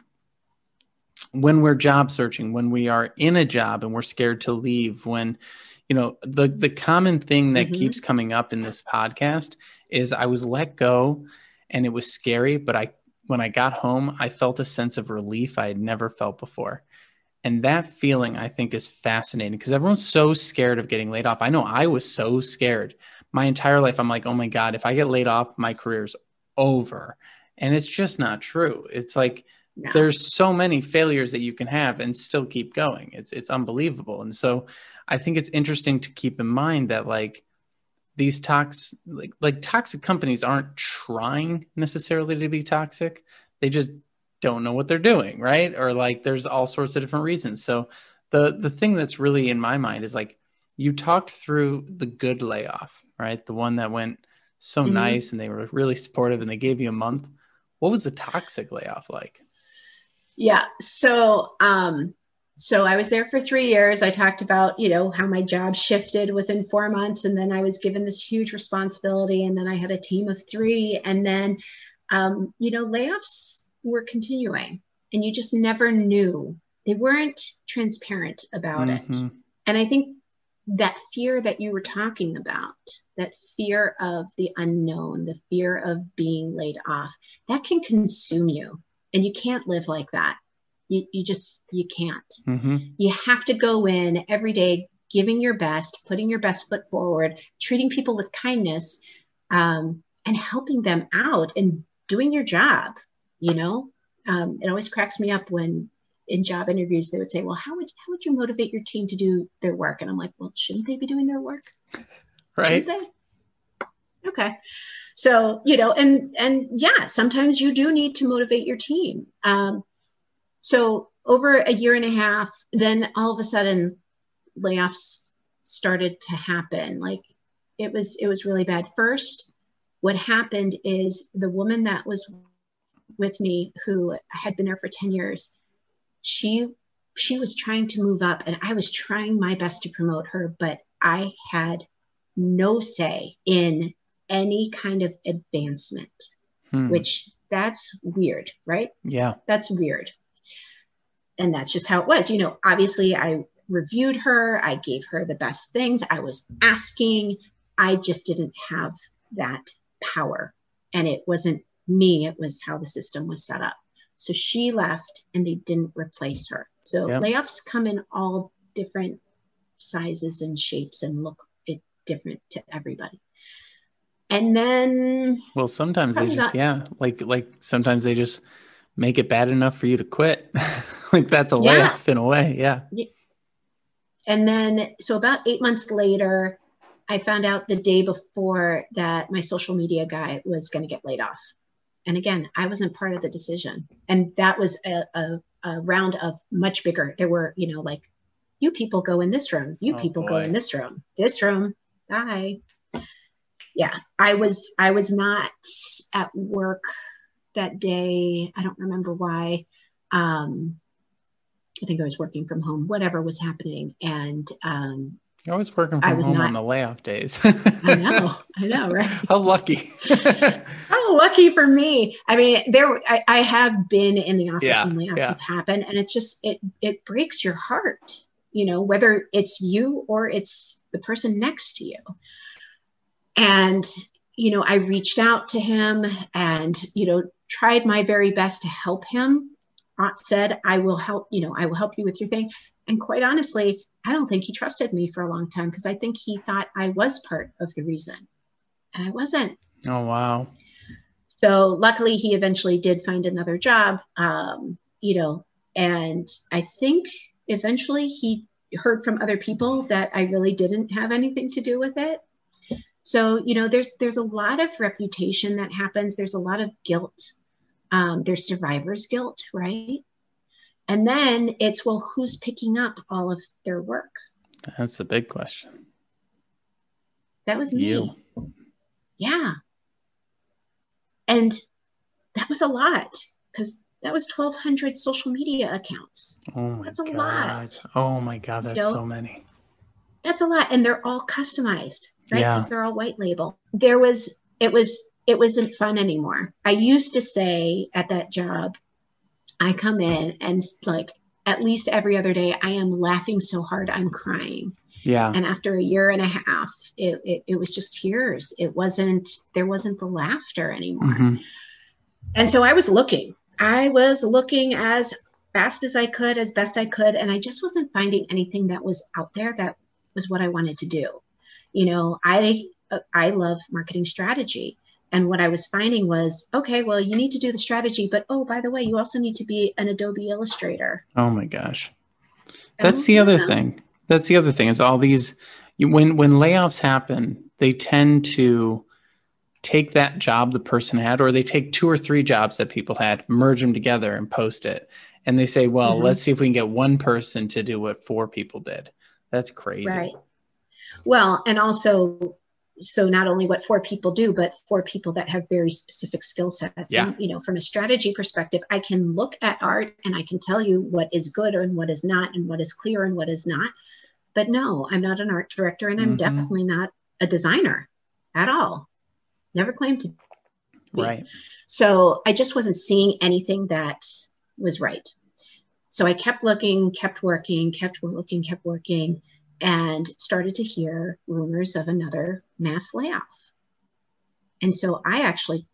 S2: when we're job searching when we are in a job and we're scared to leave when you know the the common thing that mm-hmm. keeps coming up in this podcast is i was let go and it was scary but i when i got home i felt a sense of relief i had never felt before and that feeling I think is fascinating because everyone's so scared of getting laid off. I know I was so scared my entire life. I'm like, oh my God, if I get laid off, my career's over. And it's just not true. It's like no. there's so many failures that you can have and still keep going. It's it's unbelievable. And so I think it's interesting to keep in mind that like these toxic like like toxic companies aren't trying necessarily to be toxic. They just don't know what they're doing, right? Or like there's all sorts of different reasons. So the the thing that's really in my mind is like you talked through the good layoff, right? The one that went so mm-hmm. nice and they were really supportive and they gave you a month. What was the toxic layoff like?
S1: Yeah. So um so I was there for three years. I talked about, you know, how my job shifted within four months, and then I was given this huge responsibility, and then I had a team of three, and then, um, you know, layoffs were continuing and you just never knew. They weren't transparent about mm-hmm. it. And I think that fear that you were talking about, that fear of the unknown, the fear of being laid off, that can consume you. and you can't live like that you, you just you can't. Mm-hmm. you have to go in every day giving your best putting your best foot forward treating people with kindness um, and helping them out and doing your job you know? Um, it always cracks me up when in job interviews they would say well how would how would you motivate your team to do their work? And i'm like well shouldn't they be doing their work?
S2: Right.
S1: Okay. So you know and and yeah sometimes you do need to motivate your team. Um, so over a year and a half, then all of a sudden layoffs started to happen. Like it was it was really bad. First, what happened is the woman that was with me who had been there for 10 years, she she was trying to move up and I was trying my best to promote her, but I had no say in any kind of advancement, hmm. which that's weird, right?
S2: Yeah.
S1: That's weird and that's just how it was. You know, obviously, I reviewed her, I gave her the best things, I was asking. I just didn't have that power. And it wasn't me, it was how the system was set up. So she left and they didn't replace her. So yep. layoffs come in all different sizes and shapes and look different to everybody. And then
S2: well sometimes they just not, yeah, like like sometimes they just make it bad enough for you to quit. [LAUGHS] like that's a yeah. layoff in a way. Yeah.
S1: And then, so about eight months later, I found out the day before that my social media guy was going to get laid off. And again, I wasn't part of the decision. And that was a, a, a round of much bigger. There were, you know, like, you people go in this room, you oh, people boy. go in this room, this room, bye. Yeah, I was I was not at work that day. I don't remember why. Um, I think I was working from home, whatever was happening. And um,
S2: I was working from I was home not, on the layoff days. [LAUGHS]
S1: I know, [LAUGHS] I know, right?
S2: How lucky! [LAUGHS]
S1: How lucky for me. I mean, there. I, I have been in the office yeah, when layoffs yeah. have happened, and it's just it it breaks your heart. You know, whether it's you or it's the person next to you. And you know, I reached out to him, and you know, tried my very best to help him. Aunt said, I will help, you know, I will help you with your thing. And quite honestly, I don't think he trusted me for a long time because I think he thought I was part of the reason. And I wasn't.
S2: Oh, wow.
S1: So luckily, he eventually did find another job, um, you know, and I think eventually he heard from other people that I really didn't have anything to do with it. So, you know, there's there's a lot of reputation that happens. There's a lot of guilt. Um, there's survivor's guilt, right? And then it's well, who's picking up all of their work?
S2: That's the big question.
S1: That was me. You. Yeah. And that was a lot because that was 1,200 social media accounts.
S2: Oh my that's a God. lot. Oh my God, that's you know? so many.
S1: That's a lot. And they're all customized right? Because yeah. they're all white label. There was, it was, it wasn't fun anymore. I used to say at that job, I come in and like at least every other day, I am laughing so hard I'm crying.
S2: Yeah.
S1: And after a year and a half, it, it, it was just tears. It wasn't, there wasn't the laughter anymore. Mm-hmm. And so I was looking, I was looking as fast as I could, as best I could. And I just wasn't finding anything that was out there that was what I wanted to do. You know i i love marketing strategy. And what i was finding was okay well you need to do the strategy but oh by the way you also need to be an adobe illustrator.
S2: Oh my gosh. That's the other thing. That's the other thing is all these when when layoffs happen they tend to take that job the person had or they take two or three jobs that people had merge them together and post it. And they say well mm-hmm. let's see if we can get one person to do what four people did that's crazy
S1: right well, and also, so not only what four people do, but four people that have very specific skill sets. Yeah. And, you know, from a strategy perspective, I can look at art and I can tell you what is good and what is not, and what is clear and what is not. But no, I'm not an art director and I'm mm-hmm. definitely not a designer at all. Never claimed to be.
S2: Right.
S1: So I just wasn't seeing anything that was right. So I kept looking, kept working, kept looking, kept working and started to hear rumors of another mass layoff. And so I actually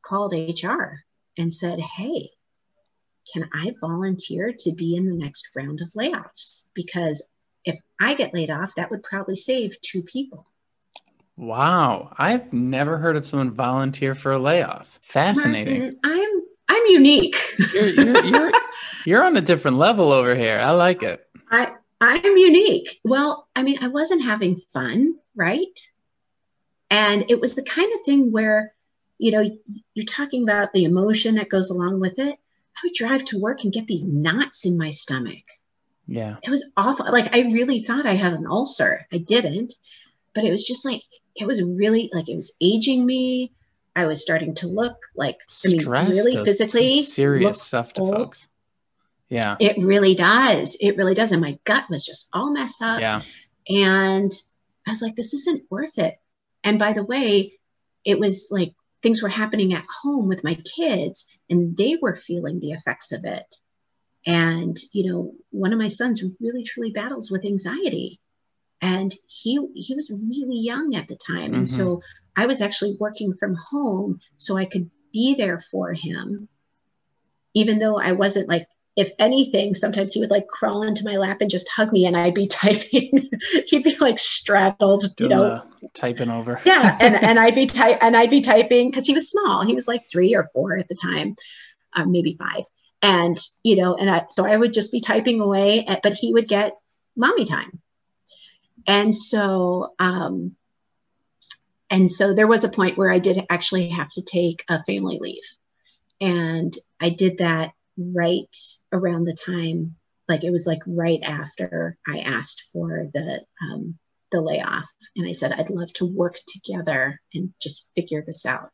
S1: called HR and said, Hey, can I volunteer to be in the next round of layoffs? Because if I get laid off, that would probably save two people.
S2: Wow. I've never heard of someone volunteer for a layoff. Fascinating.
S1: Martin, I'm I'm unique.
S2: You're, you're, you're, you're on a different level over here. I like it.
S1: I I'm unique. Well, I mean, I wasn't having fun, right? And it was the kind of thing where, you know, you're talking about the emotion that goes along with it. I would drive to work and get these knots in my stomach.
S2: Yeah.
S1: It was awful. Like I really thought I had an ulcer. I didn't, but it was just like it was really like it was aging me. I was starting to look like I mean
S2: Stress
S1: really physically
S2: serious stuff to
S1: old.
S2: folks. Yeah.
S1: It really does. It really does. And my gut was just all messed up.
S2: Yeah.
S1: And I was like, this isn't worth it. And by the way, it was like things were happening at home with my kids and they were feeling the effects of it. And, you know, one of my sons really truly battles with anxiety. And he he was really young at the time. And so mm-hmm. I was actually working from home so I could be there for him, even though I wasn't like if anything, sometimes he would like crawl into my lap and just hug me, and I'd be [LAUGHS] typing. He'd be like straddled, you know.
S2: typing over.
S1: Yeah, [LAUGHS] and and I'd be type and I'd be typing because he was small. He was like three or four at the time, um, maybe five. And you know, and I so I would just be typing away, at, but he would get mommy time. And so, um, and so there was a point where I did actually have to take a family leave, and I did that right around the time like it was like right after i asked for the um, the layoff. And i said i'd love to work together and just figure this out.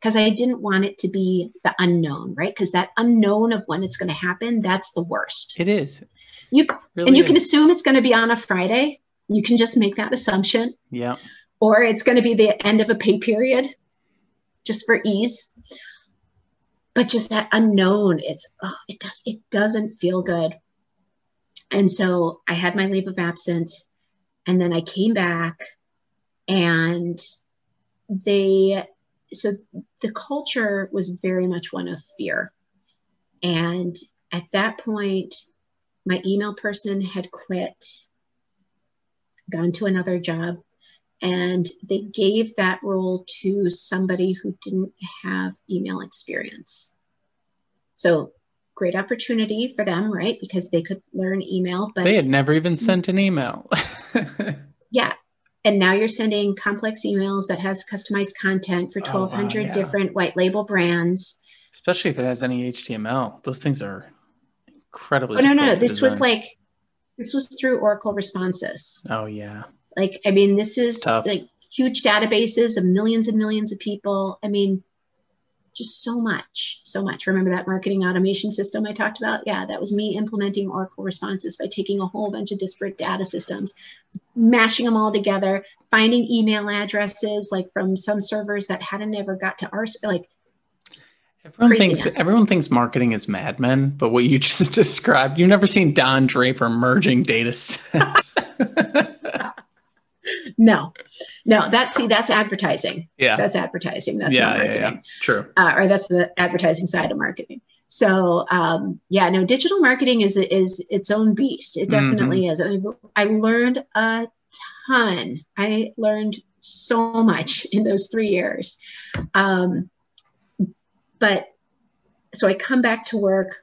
S1: Because i didn't want it to be the unknown right? Because that unknown of when it's going to happen that's the worst.
S2: It is.
S1: you
S2: Really
S1: and you can assume it's going to be on a friday. You can just make that assumption.
S2: Yeah.
S1: or it's going to be the end of a pay period just for ease but just that unknown it's oh, it does it doesn't feel good. And so i had my leave of absence and then i came back and they so the culture was very much one of fear. And at that point my email person had quit gone to another job and they gave that role to somebody who didn't have email experience. So great opportunity for them, right? Because they could learn email, but
S2: They had never even mm-hmm. sent an email. [LAUGHS]
S1: yeah. And now you're sending complex emails that has customized content for
S2: Oh, wow,
S1: 1200
S2: yeah.
S1: different white label brands.
S2: Especially if it has any HTML. Those things are incredibly
S1: Oh no, no, no.
S2: difficult to
S1: This was like this was through Oracle Responsys.
S2: Oh yeah.
S1: Like, I mean, this is
S2: tough.
S1: like huge databases of millions and millions of people. I mean, just so much, so much. Remember that marketing automation system I talked about? Yeah, that was me implementing Oracle Responsys by taking a whole bunch of disparate data systems, mashing them all together, finding email addresses like from some servers that hadn't ever got to our like
S2: Everyone thinks everyone thinks marketing is madmen, but what you [LAUGHS] just described, you've never seen Don Draper merging data sets. [LAUGHS]
S1: no, no. That's see, that's advertising.
S2: yeah.
S1: That's advertising. That's
S2: yeah,
S1: not marketing.
S2: yeah. True.
S1: uh, or that's the advertising side of marketing. So um, yeah, no, digital marketing is is its own beast. It definitely is. And I, I learned a ton. I learned so much [LAUGHS] in those three years. Um, but so I come back to work,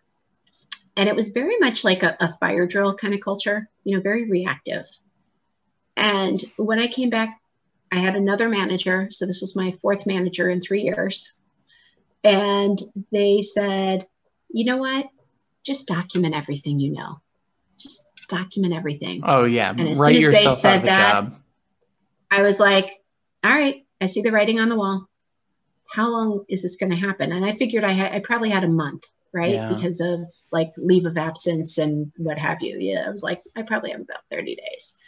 S1: and it was very much like a, a fire drill kind of culture. You know, very reactive. And when I came back, I had another manager. So this was my fourth manager in three years and they said, you know what? Just document everything you know. Just document everything.
S2: Oh yeah.
S1: And as
S2: Write
S1: soon as they said that-
S2: job.
S1: I was like, all right, I see the writing on the wall. How long is this going to happen? And I figured I had, I probably had a month, right?
S2: Yeah.
S1: Because of like leave of absence and what have you. Yeah. I was like, I probably have about 30 days.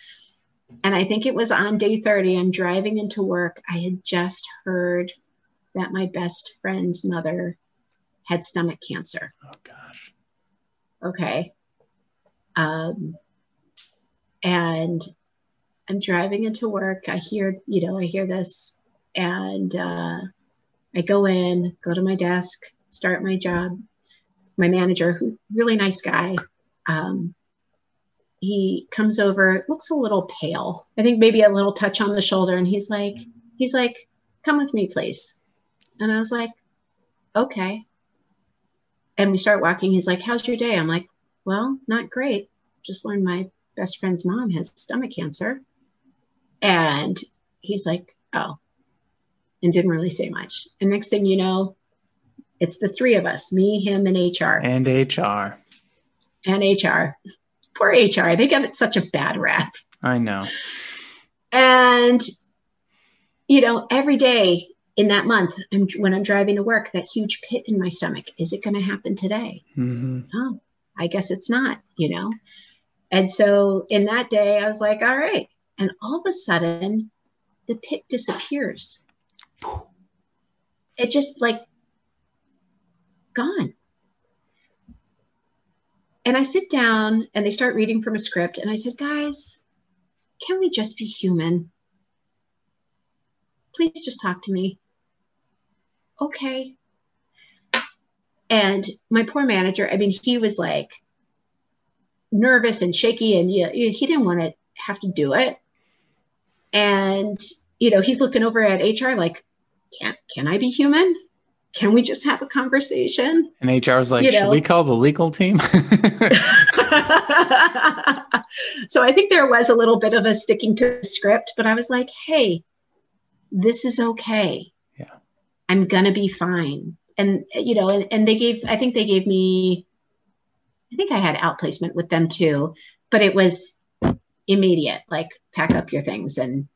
S1: And I think it was on day 30, I'm driving into work. I had just heard that my best friend's mother had stomach cancer.
S2: Oh gosh.
S1: okay um and i'm driving into work i hear you know i hear this and uh i go in go to my desk start my job my manager, who really nice guy, um, he comes over, looks a little pale. I think maybe a little touch on the shoulder, and he's like, he's like, "Come with me, please." And I was like, "Okay." And we start walking. He's like, "How's your day?" I'm like, "Well, not great. Just learned my best friend's mom has stomach cancer." And he's like, "Oh," and didn't really say much. And next thing you know, it's the three of us, me, him, and HR.
S2: And HR.
S1: And HR. Poor HR. They get such a bad rap.
S2: I know.
S1: And, you know, every day in that month, I'm, when I'm driving to work, that huge pit in my stomach, is it going to happen today?
S2: Mm-hmm.
S1: Oh, I guess it's not, you know? And so in that day, I was like, all right. And all of a sudden, the pit disappears. It just like gone. And I sit down and they start reading from a script. And I said, guys, can we just be human? Please just talk to me. Okay. And my poor manager, I mean, he was like nervous and shaky, and yeah, he didn't want to have to do it. And, you know, he's looking over at HR like, can, can I be human? Can we just have a conversation?
S2: And HR was like, you should know? we call the legal team? [LAUGHS] so
S1: I think there was a little bit of a sticking to the script, but I was like, hey, this is okay.
S2: Yeah.
S1: I'm going to be fine. And, you know, and, and they gave, I think they gave me, I think I had outplacement with them too, but it was immediate, like pack up your things and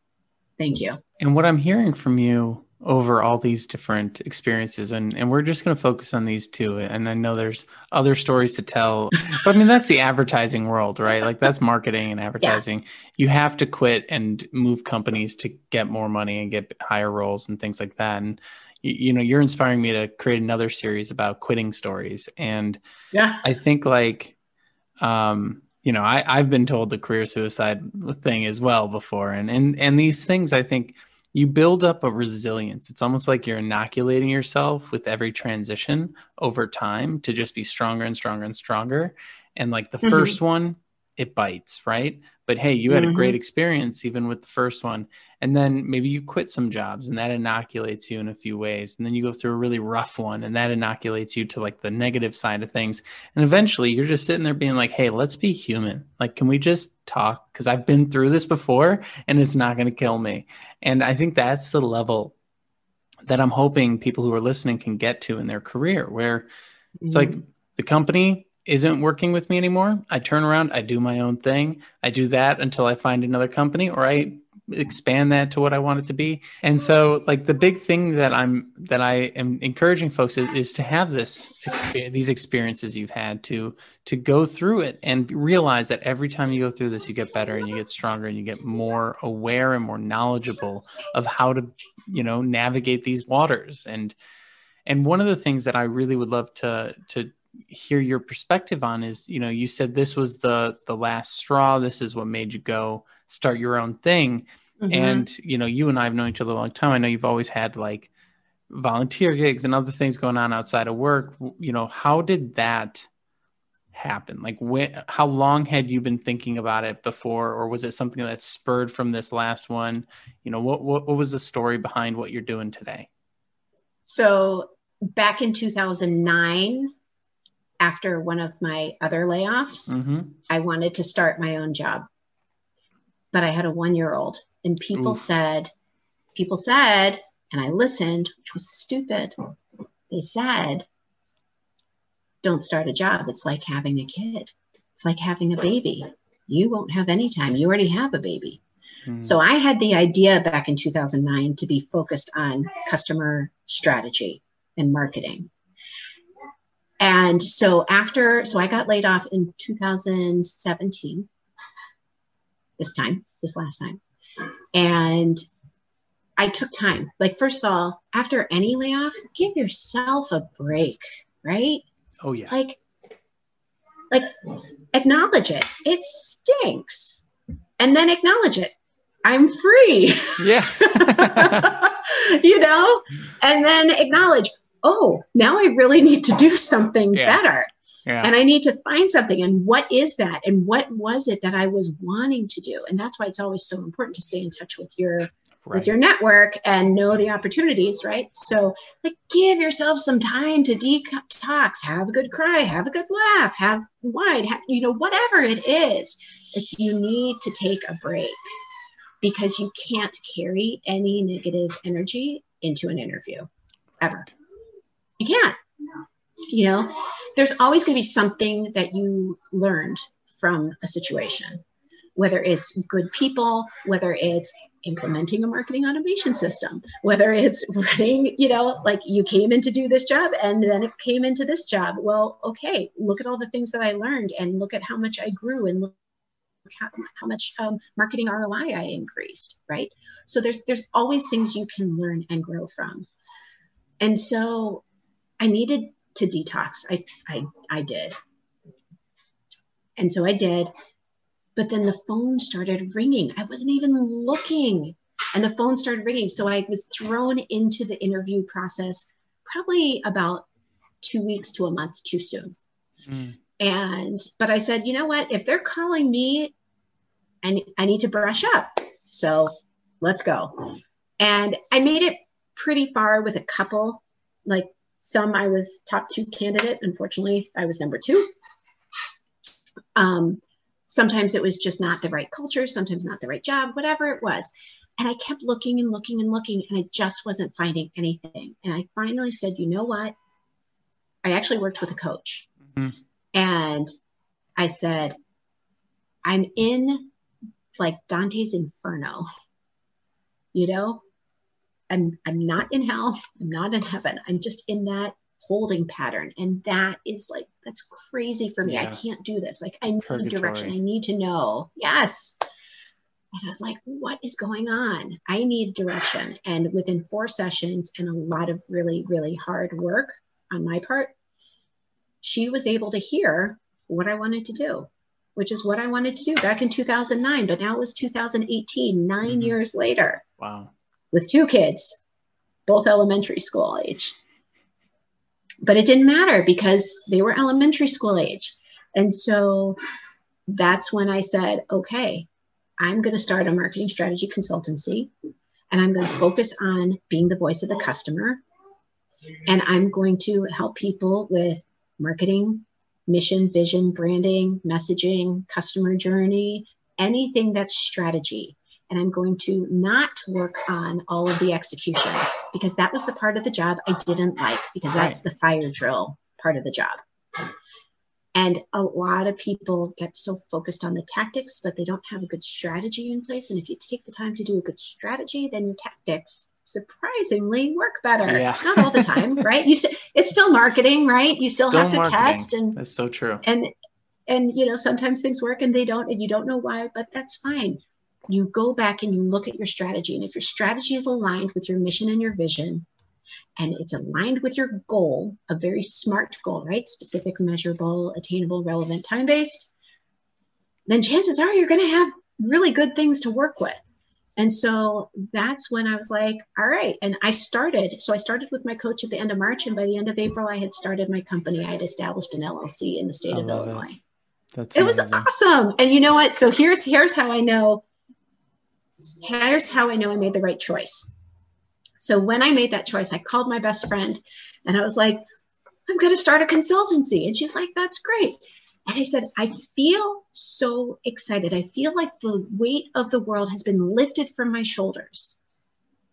S1: thank you.
S2: And what I'm hearing from you over all these different experiences and, and we're just going to focus on these two and i know there's other stories to tell [LAUGHS] but i mean that's the advertising world right? Like that's [LAUGHS] marketing and advertising. Yeah. you have to quit and move companies to get more money and get higher roles and things like that and you, you know you're inspiring me to create another series about quitting stories and
S1: yeah.
S2: I think like um you know I, i've been told the career suicide thing as well before and and and these things i think you build up a resilience. It's almost like you're inoculating yourself with every transition over time to just be stronger and stronger and stronger. And like the mm-hmm. first one, it bites, right? But hey, you had mm-hmm. a great mm-hmm. experience even with the first one. And then maybe you quit some jobs and that inoculates you in a few ways. And then you go through a really rough one and that inoculates you to like the negative side of things. And eventually you're just sitting there being like, hey, let's be human. Like, can we just talk? Because I've been through this before and it's not going to kill me. And I think that's the level that I'm hoping people who are listening can get to in their career where it's mm-hmm. like the company isn't working with me anymore, I turn around, I do my own thing. I do that until I find another company or I expand that to what I want it to be. And so like the big thing that I'm that I am encouraging folks is, is to have this experience, these experiences you've had to to go through it and realize that every time you go through this you get better and you get stronger and you get more aware and more knowledgeable of how to, you know, navigate these waters and and one of the things that I really would love to to hear your perspective on is you know you said this was the the last straw this is what made you go start your own thing. Mm-hmm. and you know you and i've known each other a long time. I know you've always had like volunteer gigs and other things going on outside of work. You know how did that happen? Like when how long had you been thinking about it before? Or was it something that spurred from this last one? You know what what, what was the story behind what you're doing today?
S1: So back in 2009 after one of my other layoffs,
S2: mm-hmm.
S1: I wanted to start my own job. But I had a one year old, and people Oof. said, people said, and I listened, which was stupid. They said, don't start a job. It's like having a kid, it's like having a baby. You won't have any time. You already have a baby. Mm-hmm. So I had the idea back in 2009 to be focused on customer strategy and marketing. And so after, so I got laid off in 2017, this time, this last time. And I took time. Like, first of all, after any layoff, give yourself a break, right?
S2: Oh, yeah.
S1: Like, like acknowledge it. It stinks. And then acknowledge it. I'm free.
S2: Yeah. [LAUGHS]
S1: you know? And then acknowledge, oh, now I really need to do something
S2: Yeah.
S1: better.
S2: Yeah.
S1: And I need to find something. And what is that? And what was it that I was wanting to do? And that's why it's always so important to stay in touch with your
S2: right.
S1: with your network and know the opportunities, right? So like give yourself some time to detox, have a good cry, have a good laugh, have wine, have you know, whatever it is. If you need to take a break because you can't carry any negative energy into an interview ever. You can't. You know, there's always going to be something that you learned from a situation, whether it's good people, whether it's implementing a marketing automation system, whether it's [LAUGHS] running, you know, like you came in to do this job and then it came into this job. Well, okay, look at all the things that I learned and look at how much I grew and look how, how much um, marketing ROI I increased, right? So there's there's always things you can learn and grow from. And so I needed to detox. I I I did. And so I did. But then the phone started ringing. I wasn't even looking. And the phone started ringing. So I was thrown into the interview process probably about two weeks to a month too soon.
S2: Mm.
S1: And, but I said, you know what? If they're calling me, and I need to brush up. So let's go. And I made it pretty far with a couple. Like some, I was top two candidate. Unfortunately, I was number two. Um, sometimes it was just not the right culture, sometimes not the right job, whatever it was. And I kept looking and looking and looking, and I just wasn't finding anything. And I finally said, you know what? I actually worked with a coach.
S2: Mhm.
S1: And I said, I'm in like Dante's Inferno. You know, I'm I'm not in hell, I'm not in heaven. I'm just in that holding pattern. And that is like that's crazy for me. I can't do this. Like I need
S2: Purgatory.
S1: direction. I need to know. Yes. And I was like, what is going on? I need direction. And within four sessions and a lot of really, really hard work on my part, she was able to hear what I wanted to do, which is what I wanted to do back in 2009. But now it was 2018, 9
S2: Mhm.
S1: years later,
S2: Wow.
S1: With two kids, both elementary school age. But it didn't matter because they were elementary school age. And so that's when I said, okay, I'm going to start a marketing strategy consultancy and I'm going to focus on being the voice of the customer. And I'm going to help people with marketing, mission, vision, branding, messaging, customer journey, anything that's strategy. And I'm going to not work on all of the execution because that was the part of the job I didn't like because that's the fire drill part of the job. And a lot of people get so focused on the tactics, but they don't have a good strategy in place. And if you take the time to do a good strategy, then your tactics surprisingly work better.
S2: Yeah.
S1: Not all the time, [LAUGHS] right? You s- it's still marketing, right? You still,
S2: Still
S1: have to
S2: marketing.
S1: test and
S2: That's so true.
S1: and and you know sometimes things work and they don't and you don't know why but that's fine you go back and you look at your strategy and if your strategy is aligned with your mission and your vision and it's aligned with your goal a very smart goal right specific measurable attainable relevant time based then chances are you're going to have really good things to work with and so that's when I was like, all right. And I started. So I started with my coach at the end of March. And by the end of April, I had started my company. I had established an LLC in the state of
S2: love it.
S1: Illinois
S2: That's
S1: it was awesome and you know what so here's here's how i know here's how i know i made the right choice. So when i made that choice i called my best friend and i was like i'm going to start a consultancy. And she's like that's great. And i said i feel so excited. I feel like the weight of the world has been lifted from my shoulders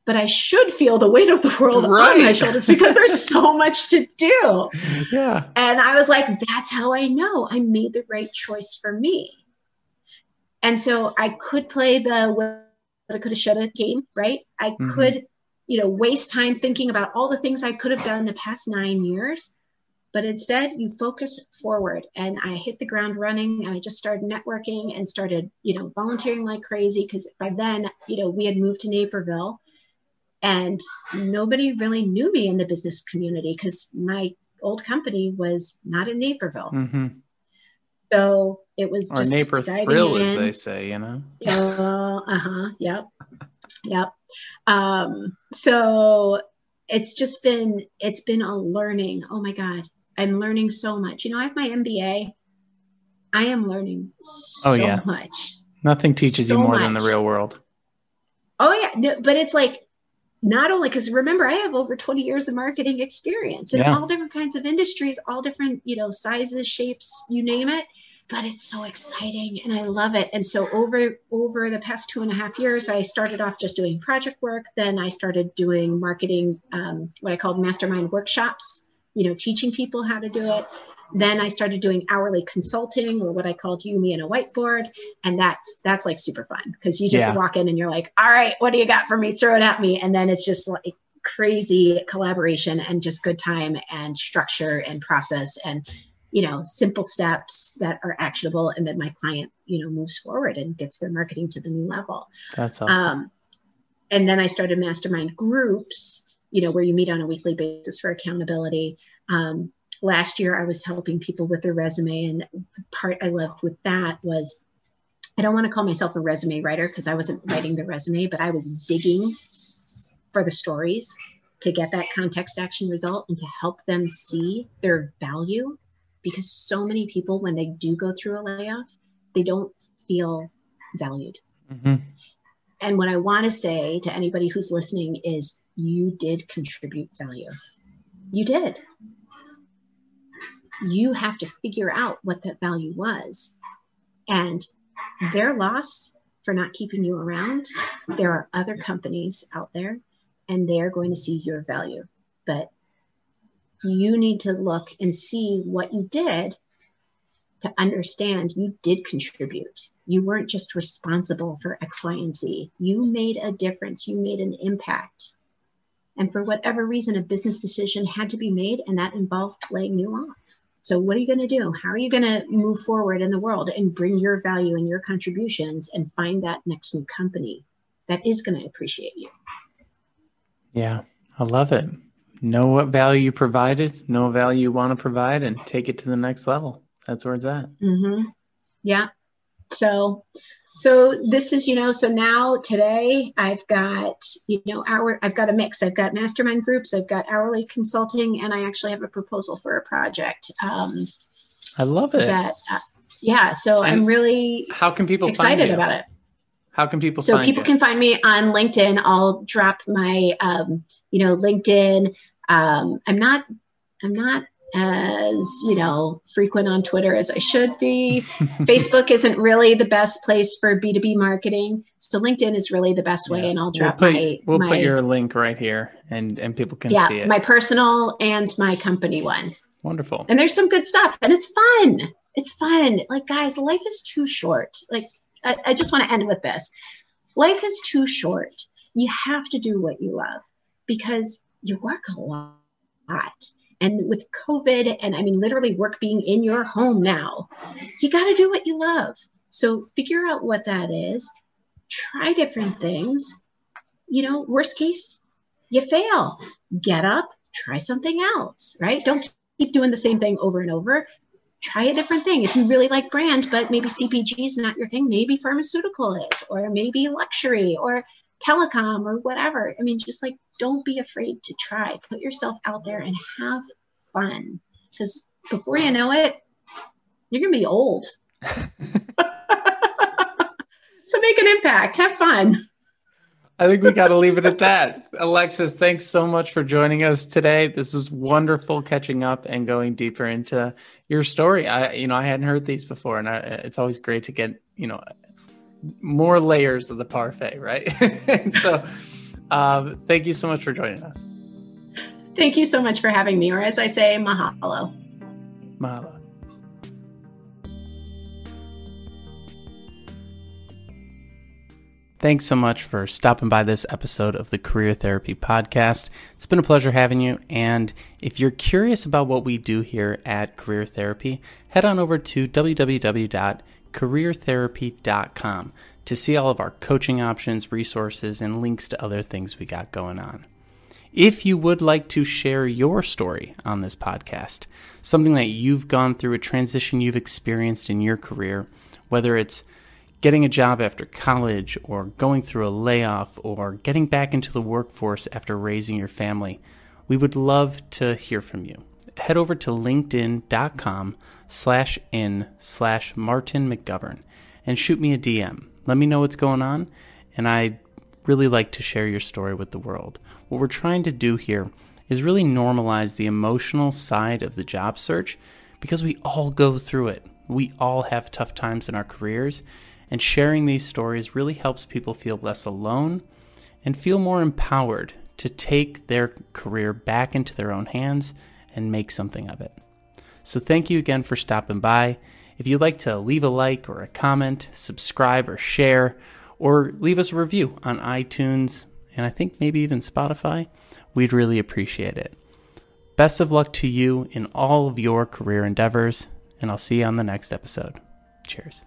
S1: but i should feel the weight of the world on my shoulders because there's so [LAUGHS] much to do.
S2: Yeah.
S1: and I was like, that's how I know I made the right choice for me. And so I could play the I could have, should have game, right? I
S2: Mhm.
S1: could, you know, waste time thinking about all the things I could have done the past nine years. But instead, you focus forward. And I hit the ground running and I just started networking and started, you know, volunteering like crazy because by then, you know, we had moved to Naperville and nobody really knew me in the business community because my old company was not in Naperville.
S2: hmm
S1: So it was
S2: Or
S1: just
S2: neighbor thrill, as they say, you know?
S1: Uh huh. Yep. Yep. Um, so it's just been it's been a learning. Oh my God. I'm learning so much. You know, I have my MBA. I am learning so oh, yeah. much.
S2: Nothing teaches so you more much. than the real world.
S1: Oh yeah, no, but it's like not only because remember I have over 20 years of marketing experience in yeah. all different kinds of industries, all different, you know, sizes, shapes, you name it but it's so exciting and I love it. And so over over the past two and a half years, I started off just doing project work. Then I started doing marketing, um, what I called mastermind workshops. You know, teaching people how to do it. Then I started doing hourly consulting, or what I called you, me, and a whiteboard, and that's that's like super fun because you just yeah. walk in and you're like, "All right, what do you got for me? Throw it at me," and then it's just like crazy collaboration and just good time and structure and process and you know simple steps that are actionable and then my client you know moves forward and gets their marketing to the new level.
S2: That's awesome. um,
S1: and then i started mastermind groups you know where you meet on a weekly basis for accountability. Um, last year i was helping people with their resume and the part i loved with that was i don't want to call myself a resume writer because i wasn't writing the resume but i was digging for the stories to get that context action result and to help them see their value because so many people, when they do go through a layoff, they don't feel valued. Mm-hmm. And what I want to say to anybody who's listening is you did contribute value. You did. You have to figure out what that value was. And their loss for not keeping you around, there are other companies out there and they are going to see your value. But you need to look and see what you did to understand you did contribute. You weren't just responsible for X, Y, and Z. You made a difference, you made an impact. And for whatever reason, a business decision had to be made, and that involved laying you off. So, what are you going to do? How are you going to move forward in the world and bring your value and your contributions and find that next new company that is going to appreciate you?
S2: Yeah, I love it know what value you provided, know what value you want to provide, and take it to the next level. That's where it's at.
S1: Mm-hmm. Yeah. So, so this is you know so now today I've got you know our I've got a mix. I've got mastermind groups. I've got hourly consulting, and I actually have a proposal for a project. Um,
S2: I love it.
S1: That, uh, yeah. So and I'm really
S2: how can people
S1: excited about it.
S2: How can people?
S1: So people
S2: you?
S1: can find me on LinkedIn. I'll drop my, um, you know, LinkedIn, um, I'm not I'm not as you know frequent on Twitter as I should be. [LAUGHS] Facebook isn't really the best place for B2B marketing, so LinkedIn is really the best way. Yeah. And I'll drop
S2: we'll
S1: put, my
S2: we'll
S1: my,
S2: put your link right here, and and people can
S1: yeah,
S2: see it.
S1: My personal and my company one.
S2: Wonderful.
S1: And there's some good stuff, and it's fun. It's fun. Like guys, life is too short. Like I, I just want to end with this. Life is too short. You have to do what you love because you work a lot. And with COVID, and I mean, literally work being in your home now, you got to do what you love. So figure out what that is, try different things. You know, worst case, you fail. Get up, try something else, right? Don't keep doing the same thing over and over. Try a different thing. If you really like brand, but maybe CPG is not your thing, maybe pharmaceutical is, or maybe luxury, or telecom or whatever. I mean, just like don't be afraid to try. Put yourself out there and have fun. Because before you know it, you're going to be old. [LAUGHS] so make an impact. Have fun.
S2: I think we got to leave it at that. Alexis, thanks so much for joining us today. This was wonderful catching up and going deeper into your story. I, you know, I hadn't heard these before, and I, it's always great to get, you know, more layers of the parfait, right? [LAUGHS] so, um, thank you so much for joining us.
S1: Thank you so much for having me, or as I say, mahalo.
S2: Mahalo. Thanks so much for stopping by this episode of the Career Therapy Podcast. It's been a pleasure having you. And if you're curious about what we do here at Career Therapy, head on over to www careertherapy.com to see all of our coaching options, resources, and links to other things we got going on. If you would like to share your story on this podcast, something that you've gone through, a transition you've experienced in your career, whether it's getting a job after college, or going through a layoff, or getting back into the workforce after raising your family, we would love to hear from you. Head over to linkedin.com slash in slash Martin McGovern and shoot me a DM. Let me know what's going on, and I'd really like to share your story with the world. What we're trying to do here is really normalize the emotional side of the job search because we all go through it. We all have tough times in our careers, and sharing these stories really helps people feel less alone and feel more empowered to take their career back into their own hands and make something of it. So, thank you again for stopping by. If you'd like to leave a like or a comment, subscribe or share, or leave us a review on iTunes and I think maybe even Spotify, we'd really appreciate it. Best of luck to you in all of your career endeavors, and I'll see you on the next episode. Cheers.